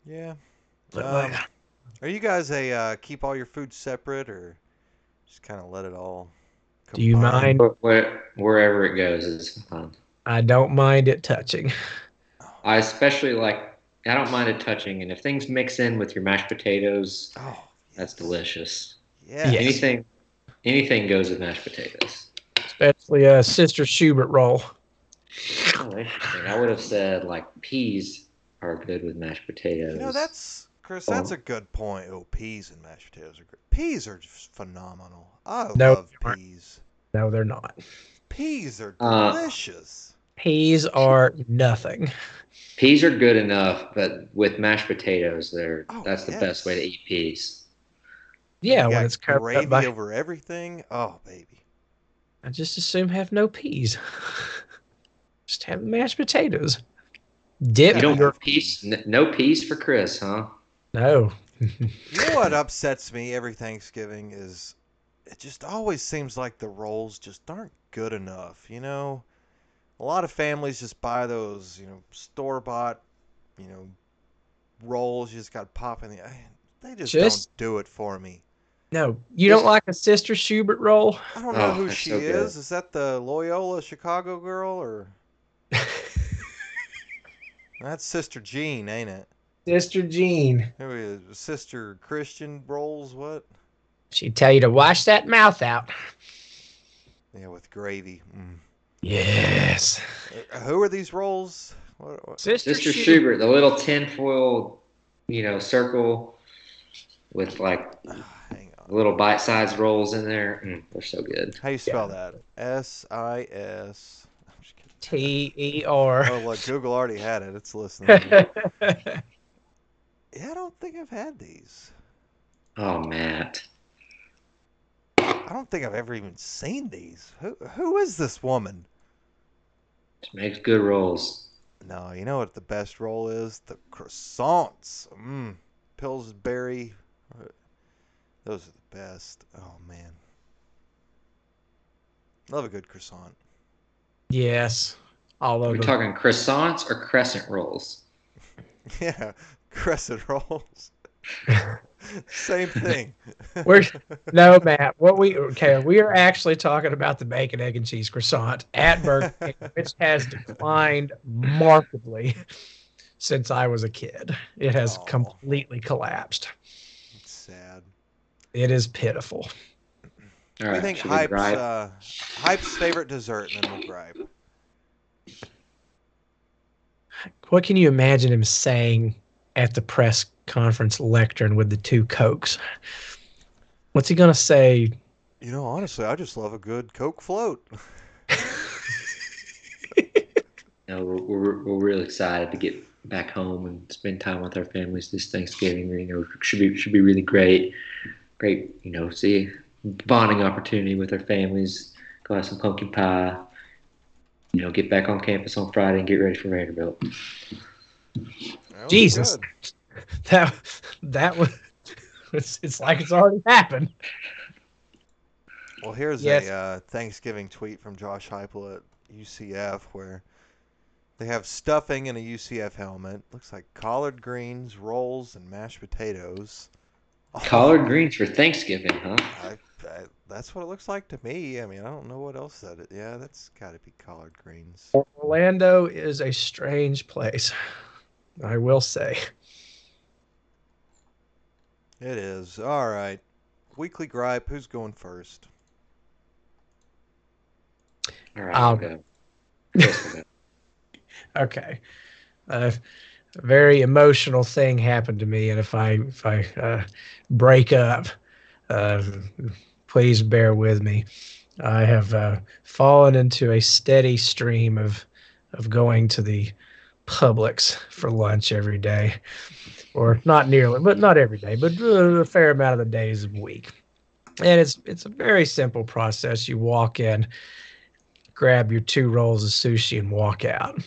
Speaker 1: Yeah.
Speaker 2: But
Speaker 1: Um,
Speaker 2: like,
Speaker 1: Are you guys a uh, keep all your food separate or just kind of let it all?
Speaker 2: Do you mind?
Speaker 3: But where, wherever it goes is fine.
Speaker 2: I don't mind it touching. [LAUGHS]
Speaker 3: I especially like. I don't mind it touching, and if things mix in with your mashed potatoes,
Speaker 1: Oh,
Speaker 3: that's delicious.
Speaker 1: Yeah.
Speaker 2: Yes.
Speaker 3: Anything, anything goes with mashed potatoes.
Speaker 2: Especially a Sister Schubert roll.
Speaker 3: Oh, interesting. I would have said like peas are good with mashed potatoes.
Speaker 1: You know, that's Chris.
Speaker 3: Oh.
Speaker 1: That's a good point. Oh, peas and mashed potatoes are great. Peas are just phenomenal. I
Speaker 2: No,
Speaker 1: love
Speaker 2: they aren't.
Speaker 1: peas.
Speaker 2: No, they're not.
Speaker 1: Peas are
Speaker 3: Uh,
Speaker 1: delicious.
Speaker 2: Peas are nothing.
Speaker 3: peas are good enough, but with mashed potatoes, they're
Speaker 1: Oh,
Speaker 3: that's the best way to eat peas.
Speaker 2: Yeah,
Speaker 1: You
Speaker 2: when
Speaker 1: got
Speaker 2: it's covered
Speaker 1: gravy
Speaker 2: up by.
Speaker 1: over everything. Oh, baby.
Speaker 2: I just assume have no peas. [LAUGHS] just have mashed potatoes. Dip
Speaker 3: You don't
Speaker 2: your
Speaker 3: want peas? N- no peas for Chris, huh?
Speaker 2: No.
Speaker 1: You know what [LAUGHS] upsets me every Thanksgiving is it just always seems like the rolls just aren't good enough, you know? A lot of families just buy those, you know, store bought, you know, rolls you just got to pop in the I- they just,
Speaker 2: Just-
Speaker 1: don't do it for me.
Speaker 2: No, you don't like a Sister Schubert roll?
Speaker 1: I don't know
Speaker 3: Oh,
Speaker 1: who she
Speaker 3: so good.
Speaker 1: is. Is that the Loyola Chicago girl or [LAUGHS] that's Sister Jean, ain't it?
Speaker 2: Sister Jean.
Speaker 1: Who is Sister Christian rolls what?
Speaker 2: She'd tell you to wash that mouth out.
Speaker 1: Yeah, with gravy. Mm.
Speaker 2: Yes.
Speaker 1: Uh, Who are these rolls? What, what?
Speaker 2: Sister,
Speaker 3: Sister
Speaker 2: Schubert.
Speaker 3: Schubert, the little tinfoil, you know, circle with like
Speaker 1: Ah, hang on.
Speaker 3: little bite-sized rolls in there. Mm, they're so good.
Speaker 1: How you spell that? S I S. I'm just kidding.
Speaker 2: T E R.
Speaker 1: Oh, look, Google already had it. It's listening. [LAUGHS] yeah, I don't think I've had these.
Speaker 3: Oh, Matt.
Speaker 1: I don't think I've ever even seen these. Who who is this woman?
Speaker 3: She makes good rolls.
Speaker 1: No, you know what the best roll is? The croissants. Mmm. Pillsbury. Those are the best. Oh man. Love a good croissant.
Speaker 2: yes. All
Speaker 3: Are
Speaker 2: over.
Speaker 3: we talking croissants or crescent rolls? [LAUGHS]
Speaker 1: Yeah, crescent rolls. [LAUGHS] Same thing.
Speaker 2: We're- No, [LAUGHS] Matt. What we okay? We are actually talking about the bacon, egg, and cheese croissant at Burger King, [LAUGHS] which has declined markedly since I was a kid. It has
Speaker 1: Aw.
Speaker 2: completely collapsed.
Speaker 1: It's sad.
Speaker 2: It is pitiful.
Speaker 3: All
Speaker 1: What do you think Hype's, uh, Hype's favorite dessert, and then we'll gripe.
Speaker 2: What can you imagine him saying at the press conference lectern with the two cokes? What's he gonna say?
Speaker 1: You know, honestly, I just love a good Coke float. [LAUGHS]
Speaker 3: You know, we're, we're, we're real excited to get back home and spend time with our families this Thanksgiving. You know, should be should be really great. Great, you know, see bonding opportunity with our families. Go have some pumpkin pie. You know, get back on campus on Friday and get ready for Vanderbilt.
Speaker 1: That
Speaker 2: Jesus.
Speaker 1: good. [LAUGHS]
Speaker 2: That that was it's, it's like it's already happened.
Speaker 1: Well, here's
Speaker 2: Yes.
Speaker 1: a uh, Thanksgiving tweet from Josh Heupel at UCF where They have stuffing in a UCF helmet. Looks like collard greens, rolls, and mashed potatoes.
Speaker 3: Collard greens for Thanksgiving, huh?
Speaker 1: I, I, that's what it looks like to me. I mean, I don't know what else that it. Yeah, that's got to be collard greens.
Speaker 2: Orlando is a strange place. I will say.
Speaker 1: It is. All right. Weekly gripe. Who's going first?
Speaker 3: All right,
Speaker 2: Um, [LAUGHS]
Speaker 3: I'll go. Chris will go.
Speaker 2: Okay. Uh, a very emotional thing happened to me, and if I if I uh, break up, uh, please bear with me. I have uh, fallen into a steady stream of of going to the Publix for lunch every day, or not nearly, but not every day, but uh, a fair amount of the days of the week. And it's it's a very simple process. You walk in, grab your two rolls of sushi, and walk out.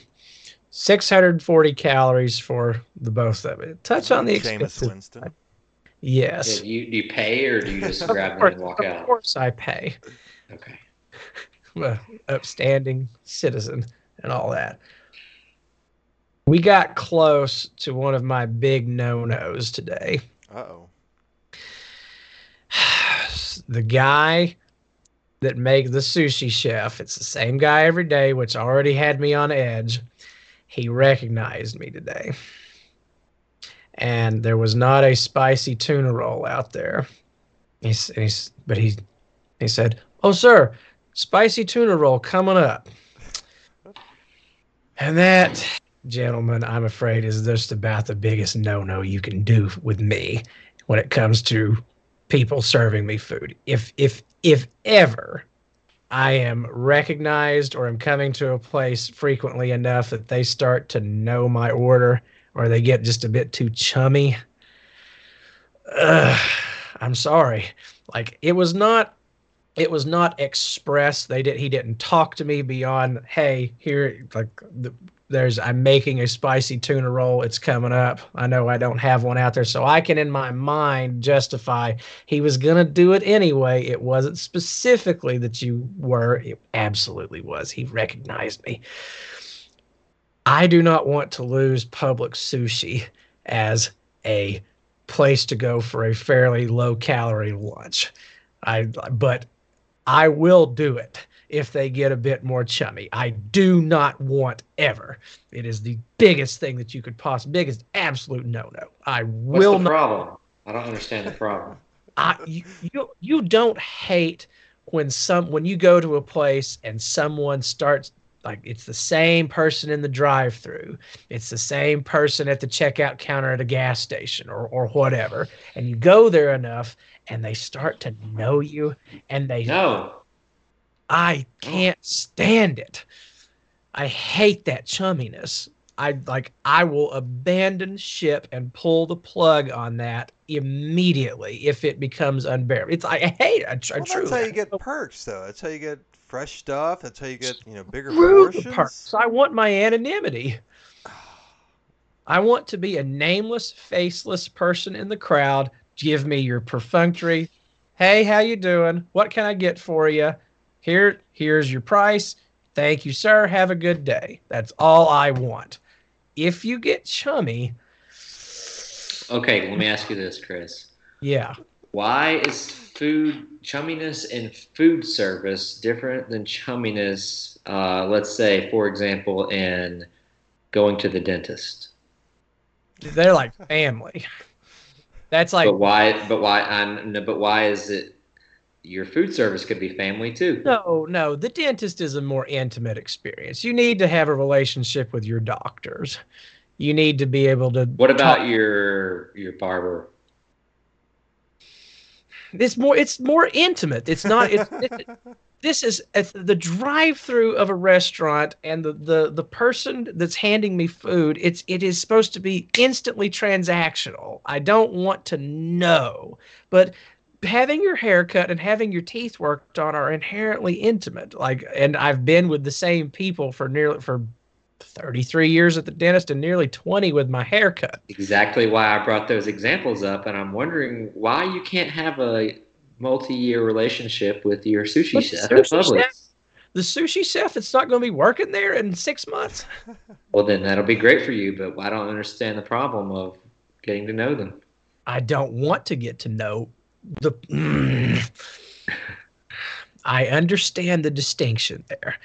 Speaker 2: 640 calories for the both of it. Touch on the
Speaker 1: Jameis
Speaker 2: expensive.
Speaker 1: Winston.
Speaker 2: Yes.
Speaker 3: Do you, do you pay or do you just [LAUGHS] grab
Speaker 2: course,
Speaker 3: and walk
Speaker 2: of
Speaker 3: out?
Speaker 2: Of course I pay.
Speaker 3: Okay. [LAUGHS]
Speaker 2: I'm a upstanding citizen and all that. We got close to one of my big no-nos today.
Speaker 1: Uh oh. [SIGHS]
Speaker 2: the guy that make the sushi chef, it's the same guy every day, which already had me on edge. He recognized me today. And there was not a spicy tuna roll out there. He's, he's but he he said, "Oh sir, spicy tuna roll coming up." And that, gentlemen, I'm afraid is just about the biggest no-no you can do with me when it comes to people serving me food. If if if ever I am recognized or am coming to a place frequently enough that they start to know my order or they get just a bit too chummy, I'm sorry. Like it was not it was not expressed. They did he didn't talk to me beyond, hey, here like the there's I'm making a spicy tuna roll. It's coming up. I know I don't have one out there, so I can in my mind justify he was gonna do it anyway. It wasn't specifically that you were. It absolutely was. He recognized me. I do not want to lose Publix sushi as a place to go for a fairly low calorie lunch. I but I will do it if they get a bit more chummy. I do not want ever. It is the biggest thing that you could possibly biggest absolute no no. I will What's
Speaker 3: the
Speaker 2: not
Speaker 3: problem? I don't understand the problem. [LAUGHS]
Speaker 2: I you, you you don't hate when some when you go to a place and someone starts like it's the same person in the drive-through it's the same person at the checkout counter at a gas station or or whatever and you go there enough and they start to know you and they
Speaker 3: No.
Speaker 2: I can't stand it. I hate that chumminess. I like I will abandon ship and pull the plug on that immediately if it becomes unbearable. It's I hate it. I, tr- I
Speaker 1: Well,
Speaker 2: truly
Speaker 1: that's how you get perks, though. That's how you get fresh stuff. That's how you get you know bigger
Speaker 2: screw
Speaker 1: portions.
Speaker 2: perks. I want my anonymity. [SIGHS] I want to be a nameless, faceless person in the crowd. Give me your perfunctory, "Hey, how you doing? What can I get for you? Here, here's your price. Thank you, sir. Have a good day." That's all I want. If you get chummy,
Speaker 3: Okay, let me ask you this, Chris.
Speaker 2: yeah,
Speaker 3: Why is food chumminess in food service different than chumminess, uh, let's say, for example, in going to the dentist?
Speaker 2: they're like family. [LAUGHS] That's like
Speaker 3: but why? But why? I'm, but why is it? Your food service could be family too.
Speaker 2: No, no. The dentist is a more intimate experience. You need to have a relationship with your doctors. You need to be able to.
Speaker 3: What about
Speaker 2: talk-
Speaker 3: your your barber?
Speaker 2: It's more. It's more intimate. It's not. It's, it, this is the drive-through of a restaurant, and the, the the person that's handing me food. It's it is supposed to be instantly transactional. I don't want to know, but having your hair cut and having your teeth worked on are inherently intimate. Like, and I've been with the same people for nearly for 33 years at the dentist and nearly 20 with my haircut.
Speaker 3: Exactly why I brought those examples up, and I'm wondering why you can't have a multi-year relationship with your sushi
Speaker 2: But the
Speaker 3: chef
Speaker 2: sushi chef- the sushi chef that's not going to be working there in six months. [LAUGHS]
Speaker 3: Well, then that'll be great for you, but I don't understand the problem of getting to know them.
Speaker 2: I don't want to get to know the. Mm. [CLEARS THROAT] I understand the distinction there.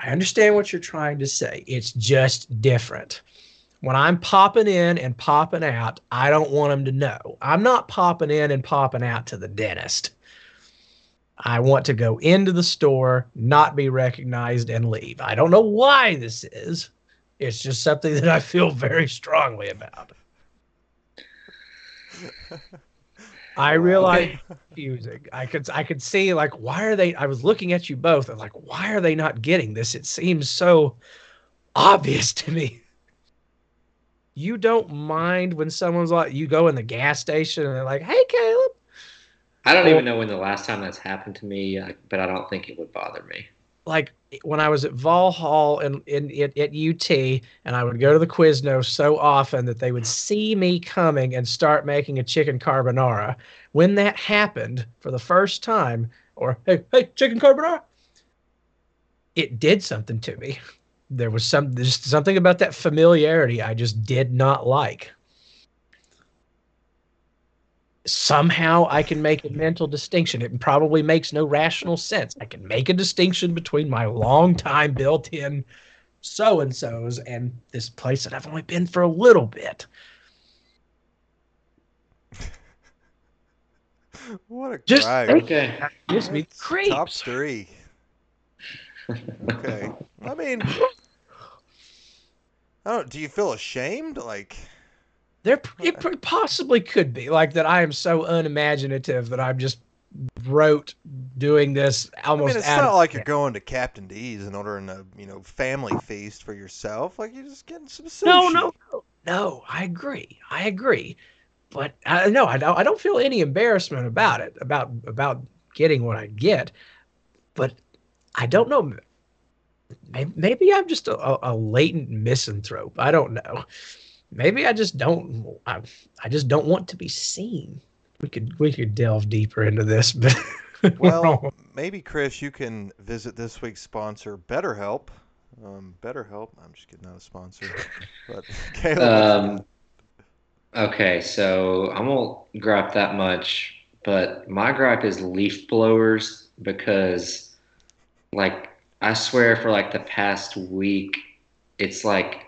Speaker 2: I understand what you're trying to say. It's just different. When I'm popping in and popping out, I don't want them to know. I'm not popping in and popping out to the dentist. I want to go into the store, not be recognized, and leave. I don't know why this is. It's just something that I feel very strongly about. [LAUGHS] I realize confusing. [LAUGHS] I could I could see like why are they I was looking at you both and like why are they not getting this? It seems so obvious to me. You don't mind when someone's like you go in the gas station and they're like, "Hey Caleb."
Speaker 3: I don't even know when the last time that's happened to me, uh, but I don't think it would bother me.
Speaker 2: Like when I was at Vol Hall and in, in, at UT, and I would go to the Quiznos so often that they would see me coming and start making a chicken carbonara. When that happened for the first time, or hey, hey, chicken carbonara, it did something to me. There was some just something about that familiarity I just did not like. Somehow I can make a mental distinction. It probably makes no rational sense. I can make a distinction between my long-time built-in so and so's and this place that I've only been for a little bit. [LAUGHS]
Speaker 1: What a
Speaker 2: Just
Speaker 1: gripe.
Speaker 2: think-
Speaker 3: Okay.
Speaker 2: Gives me
Speaker 1: That's Top three. Okay. I mean, I don't. Do you feel ashamed? Like,
Speaker 2: There, it possibly could be like that. I am so unimaginative that I'm just wrote doing this
Speaker 1: I
Speaker 2: almost.
Speaker 1: mean, it's not like you're going to Captain D's and ordering a you know family feast for yourself. Like you're just getting some sushi.
Speaker 2: No, no, no, no. I agree. I agree. But I no, I don't. I don't feel any embarrassment about it. About about getting what I get. But I don't know. Maybe, maybe I'm just a, a latent misanthrope. I don't know. Maybe I just don't. I, I just don't want to be seen. We could we could delve deeper into this, but [LAUGHS]
Speaker 1: Well, maybe Chris, you can visit this week's sponsor, BetterHelp. Um, BetterHelp. I'm just kidding, not a sponsor. But [LAUGHS] Caleb,
Speaker 3: Um, okay, so I won't gripe that much, but my gripe is leaf blowers because, like, I swear for like the past week, it's like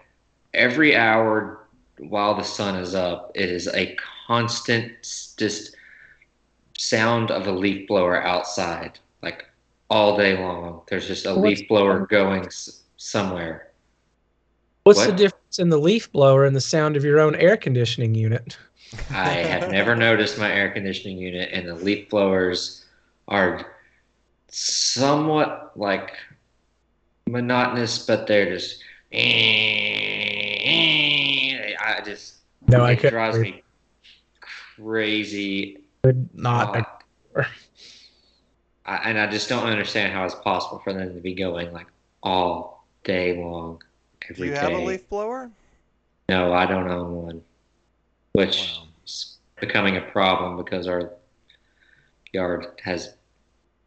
Speaker 3: every hour while the sun is up, it is a constant just sound of a leaf blower outside, like all day long. There's just a
Speaker 2: What's-
Speaker 3: leaf blower going s- somewhere.
Speaker 2: what's the difference in the leaf blower and the sound of your own air conditioning unit?
Speaker 3: I have never noticed my air conditioning unit, and the leaf blowers are somewhat like monotonous, but they're just. I just
Speaker 2: No, I
Speaker 3: it
Speaker 2: couldn't
Speaker 3: drives
Speaker 2: agree.
Speaker 3: me crazy.
Speaker 2: Not.
Speaker 3: Uh, I, and I just don't understand how it's possible for them to be going like all day long,
Speaker 1: do you
Speaker 3: day.
Speaker 1: have a leaf blower?
Speaker 3: No, I don't own one, which
Speaker 1: Wow.
Speaker 3: is becoming a problem because our yard has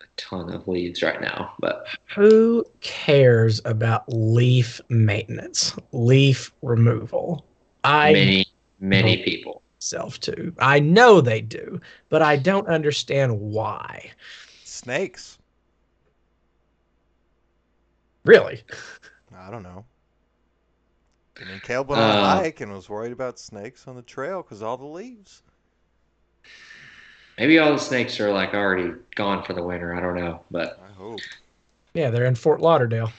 Speaker 3: a ton of leaves right now. But
Speaker 2: Who cares about leaf maintenance, leaf removal? I
Speaker 3: many, many people.
Speaker 2: self to. I know they do, but I don't understand why.
Speaker 1: Snakes.
Speaker 2: Really?
Speaker 1: I don't know. I mean, Caleb went on a
Speaker 3: Uh,
Speaker 1: hike and was worried about snakes on the trail because all the leaves.
Speaker 3: Maybe all the snakes are like already gone for the winter. I don't know, but
Speaker 1: I hope.
Speaker 2: Yeah, they're in Fort Lauderdale.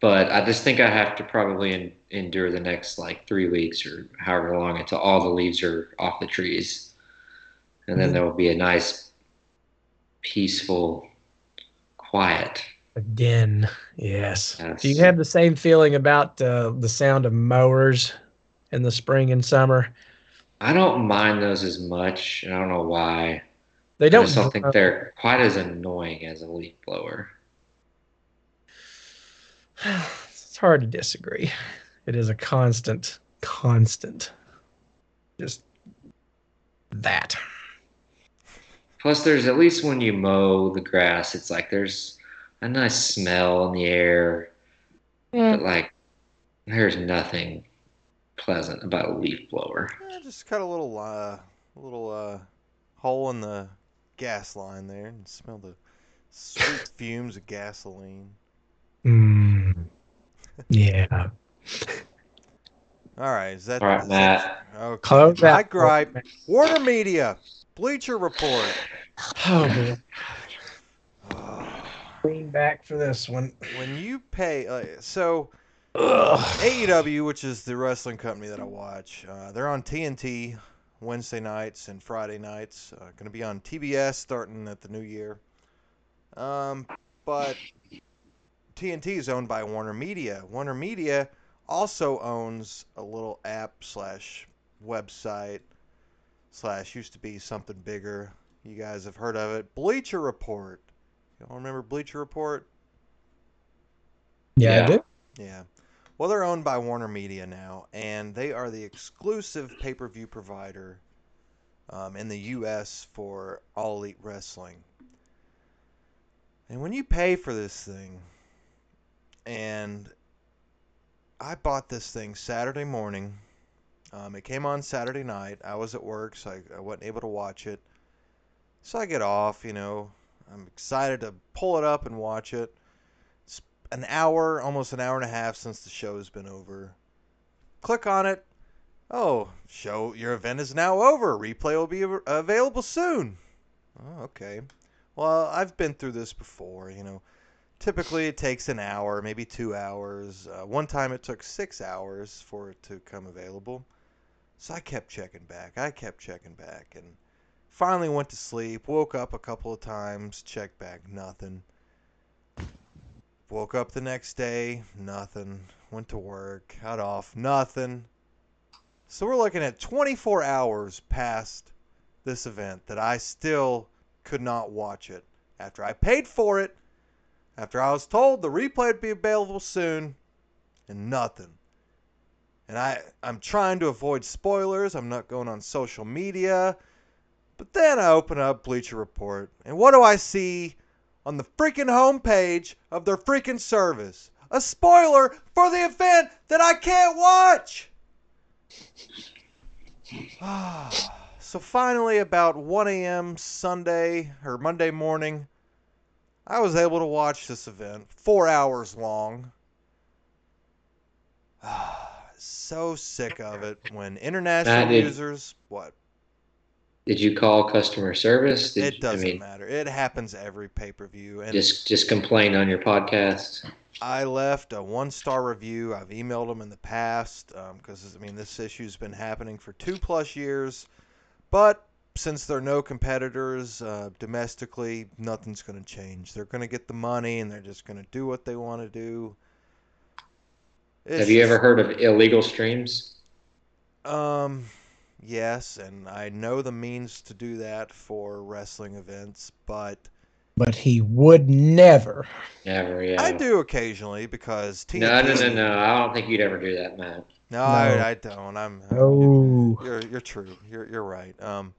Speaker 3: But I just think I have to probably en- endure the next like three weeks or however long until all the leaves are off the trees, and then
Speaker 2: Mhm.
Speaker 3: there will be a nice, peaceful, quiet.
Speaker 2: Again. Yes.
Speaker 3: Yes.
Speaker 2: Do you have the same feeling about uh, the sound of mowers in the spring and summer?
Speaker 3: I don't mind those as much, and I don't know why.
Speaker 2: They don't.
Speaker 3: just don't think they're quite as annoying as a leaf blower.
Speaker 2: It's hard to disagree. It is a constant, constant, just that.
Speaker 3: Plus, there's at least when you mow the grass, it's like there's a nice smell in the air, but like there's nothing pleasant about a leaf blower.
Speaker 1: Yeah, just cut a little uh, little uh, hole in the gas line there and smell the sweet [LAUGHS] fumes of gasoline.
Speaker 2: Mm. Yeah. [LAUGHS]
Speaker 1: All right, is that
Speaker 3: All right,
Speaker 1: is that-
Speaker 3: Matt.
Speaker 1: Okay.
Speaker 2: Close
Speaker 1: My
Speaker 2: out.
Speaker 1: gripe. Warner Media, Bleacher Report. [SIGHS]
Speaker 2: Oh man. [SIGHS] Lean back for this one.
Speaker 1: When you pay, uh, so
Speaker 2: Ugh.
Speaker 1: AEW, which is the wrestling company that I watch, uh, they're on TNT Wednesday nights and Friday nights. Uh, going to be on TBS starting at the new year. Um, but TNT is owned by Warner Media. Warner Media also owns a little app slash website slash used to be something bigger. You guys have heard of it. Bleacher Report. Y'all remember Bleacher Report?
Speaker 2: Yeah,
Speaker 3: Yeah.
Speaker 2: I do.
Speaker 1: Yeah. Well, they're owned by Warner Media now, and they are the exclusive pay per view provider um, in the U.S. for All Elite Wrestling. And when you pay for this thing, and I bought this thing Saturday morning, um, it came on Saturday night. I was at work, so I, I wasn't able to watch it. So I get off, you know. I'm excited to pull it up and watch it It's an hour, almost an hour and a half since the show's been over. Click on it. Oh, show your event is now over. Replay will be available soon. Oh, okay. Well, I've been through this before, you know. Typically it takes an hour, maybe 2 hours. Uh, one time it took 6 hours for it to come available. So I kept checking back. I kept checking back and finally went to sleep. Woke up a couple of times, checked back, nothing. Woke up the next day, nothing. Went to work, got off, nothing. So we're looking at 24 hours past this event that I still could not watch it. After I paid for it, after I was told the replay would be available soon, and nothing. And I, I'm trying to avoid spoilers. I'm not going on social media. But then I open up Bleacher Report, and what do I see on the freaking homepage of their freaking service. A spoiler for the event that I can't watch. [SIGHS] so finally, about 1 a.m. Sunday or Monday morning, I was able to watch this event, four hours long. [SIGHS] so sick of it when international
Speaker 3: Matt, did-
Speaker 1: users what
Speaker 3: Did you call customer service? Did,
Speaker 1: it doesn't
Speaker 3: I mean,
Speaker 1: matter. It happens every pay per view, and
Speaker 3: just just complain on your podcast.
Speaker 1: I left a one star review. I've emailed them in the past um, because I mean this issue's been happening for two plus years, but since there are no competitors uh, domestically, nothing's going to change. They're going to get the money and they're just going to do what they want to do. It's
Speaker 3: Have you
Speaker 1: just-
Speaker 3: ever heard of illegal streams?
Speaker 1: Um, yes, and I know the means to do that for wrestling events, but
Speaker 2: But he would never.
Speaker 3: Never. Yeah.
Speaker 1: I do occasionally because TNT.
Speaker 3: No, no, no, no. I don't think you'd ever do that, Matt.
Speaker 1: No,
Speaker 2: No.
Speaker 1: I, I don't. I'm.
Speaker 2: Oh.
Speaker 1: You're you're true. You're you're right. Um,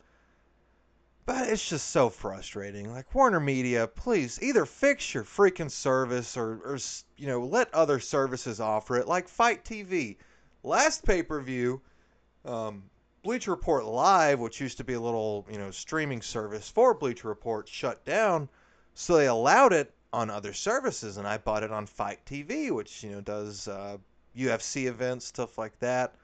Speaker 1: but it's just so frustrating. Like Warner Media, please either fix your freaking service or or you know let other services offer it. Like FITE TV, last pay per view, um, Bleacher Report Live, which used to be a little you know streaming service for Bleacher Report, shut down, so they allowed it on other services, and I bought it on FITE TV, which you know does uh, UFC events, stuff like that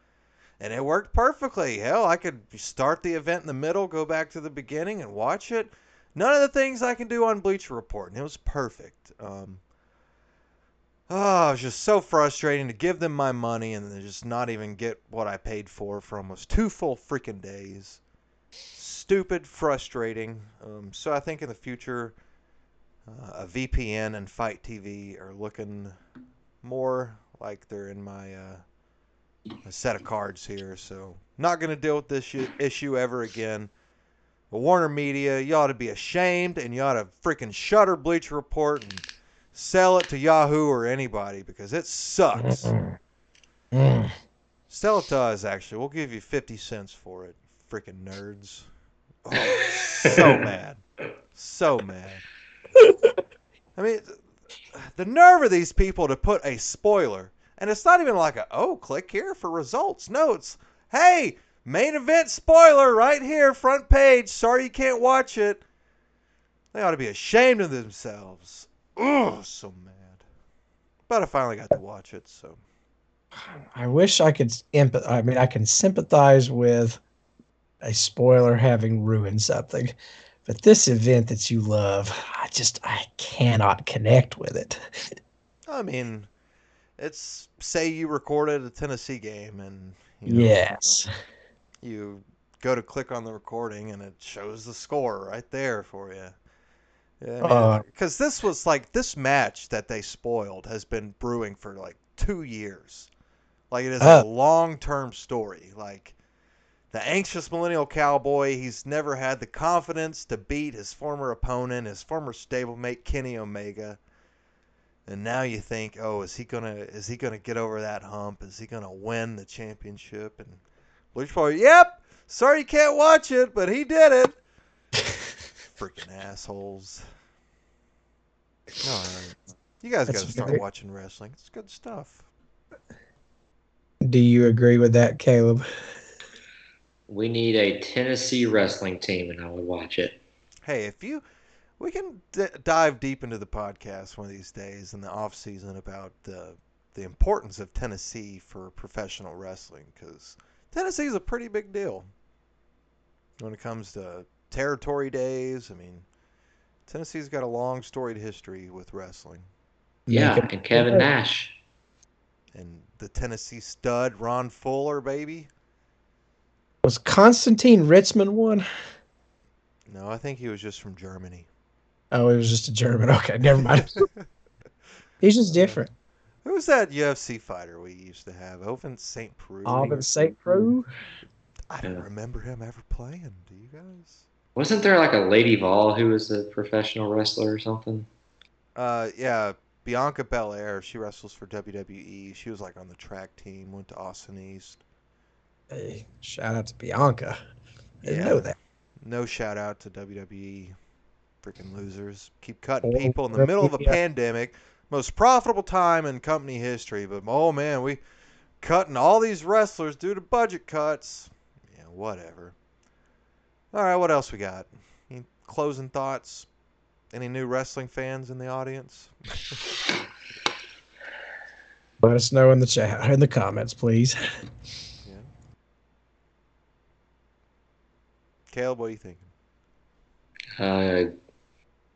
Speaker 1: and it worked perfectly. Hell, I could start the event in the middle, go back to the beginning, and watch it. None of the things I can do on Bleacher Report, and it was perfect. Um, oh, it was just so frustrating to give them my money and then just not even get what I paid for for almost two full freaking days. Stupid, frustrating. Um, so I think in the future, uh, a VPN and FITE TV are looking more like they're in my. Uh, a set of cards here, so not going to deal with this issue, issue ever again. But Warner Media, you ought to be ashamed, and you ought to freaking shutter Bleacher Report and sell it to Yahoo or anybody because it sucks. Sell it to us, actually. We'll give you 50 cents for it, freaking nerds. Oh, so [LAUGHS] mad. So mad. I mean, the nerve of these people to put a spoiler, and it's not even like a oh, click here for results. No, it's hey, main event spoiler right here, front page. Sorry you can't watch it. They ought to be ashamed of themselves. Oh, so mad. But I finally got to watch it, so
Speaker 2: I wish I could empath. I mean, I can sympathize with a spoiler having ruined something, but this event that you love, I just I cannot connect with it.
Speaker 1: I mean, it's say you recorded a Tennessee game and you know,
Speaker 2: yes.
Speaker 1: you go to click on the recording and it shows the score right there for you.
Speaker 2: Uh,
Speaker 1: Because this was like this match that they spoiled has been brewing for like two years. Like it is a
Speaker 2: Uh.
Speaker 1: long term story. Like the anxious millennial cowboy, he's never had the confidence to beat his former opponent, his former stablemate Kenny Omega. And now you think, oh, is he gonna is he gonna get over that hump? Is he gonna win the championship? And Bleach Boy, yep. Sorry you can't watch it, but he did it. [LAUGHS] Freaking assholes. All right. You guys got to start
Speaker 2: very-
Speaker 1: watching wrestling. It's good stuff.
Speaker 2: Do you agree with that, Caleb?
Speaker 3: We need a Tennessee wrestling team, and I would watch it.
Speaker 1: Hey, if you, we can d- dive deep into the podcast one of these days in the off season about the the importance of Tennessee for professional wrestling because Tennessee is a pretty big deal when it comes to territory days. I mean, Tennessee's got a long storied history with wrestling,
Speaker 3: Yeah,
Speaker 2: Make
Speaker 3: and Kevin Nash.
Speaker 1: and the Tennessee stud Ron Fuller, baby.
Speaker 2: Was Constantine Ritzman one?
Speaker 1: No, I think he was just from Germany.
Speaker 2: Oh, it was just a German. [LAUGHS] Okay, never mind. [LAUGHS] He's just different.
Speaker 1: Who was that UFC fighter we used to have? Ovince St. Preux.
Speaker 2: Alvin St. Preux.
Speaker 1: I don't
Speaker 3: Yeah.
Speaker 1: remember him ever playing. Do you guys?
Speaker 3: Wasn't there like a Lady Vol who was a professional wrestler or something?
Speaker 1: Uh, yeah, Bianca Belair. She wrestles for WWE. She was like on the track team. Went to Austin East.
Speaker 2: Hey, shout out to Bianca. I didn't
Speaker 1: Yeah.
Speaker 2: know that.
Speaker 1: No shout out to WWE. Freaking losers. Keep cutting
Speaker 2: Oh,
Speaker 1: people in the middle of a pandemic. Most profitable time in company history. But oh man, we cutting all these wrestlers due to budget cuts. Yeah, whatever. All right, what else we got? Any closing thoughts? Any new wrestling fans in the audience? [LAUGHS]
Speaker 2: Let us know in the chat in the comments, please. Yeah.
Speaker 1: Caleb, what are you thinking?
Speaker 3: Uh,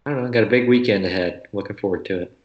Speaker 3: I don't know. Got a big weekend ahead. Looking forward to it.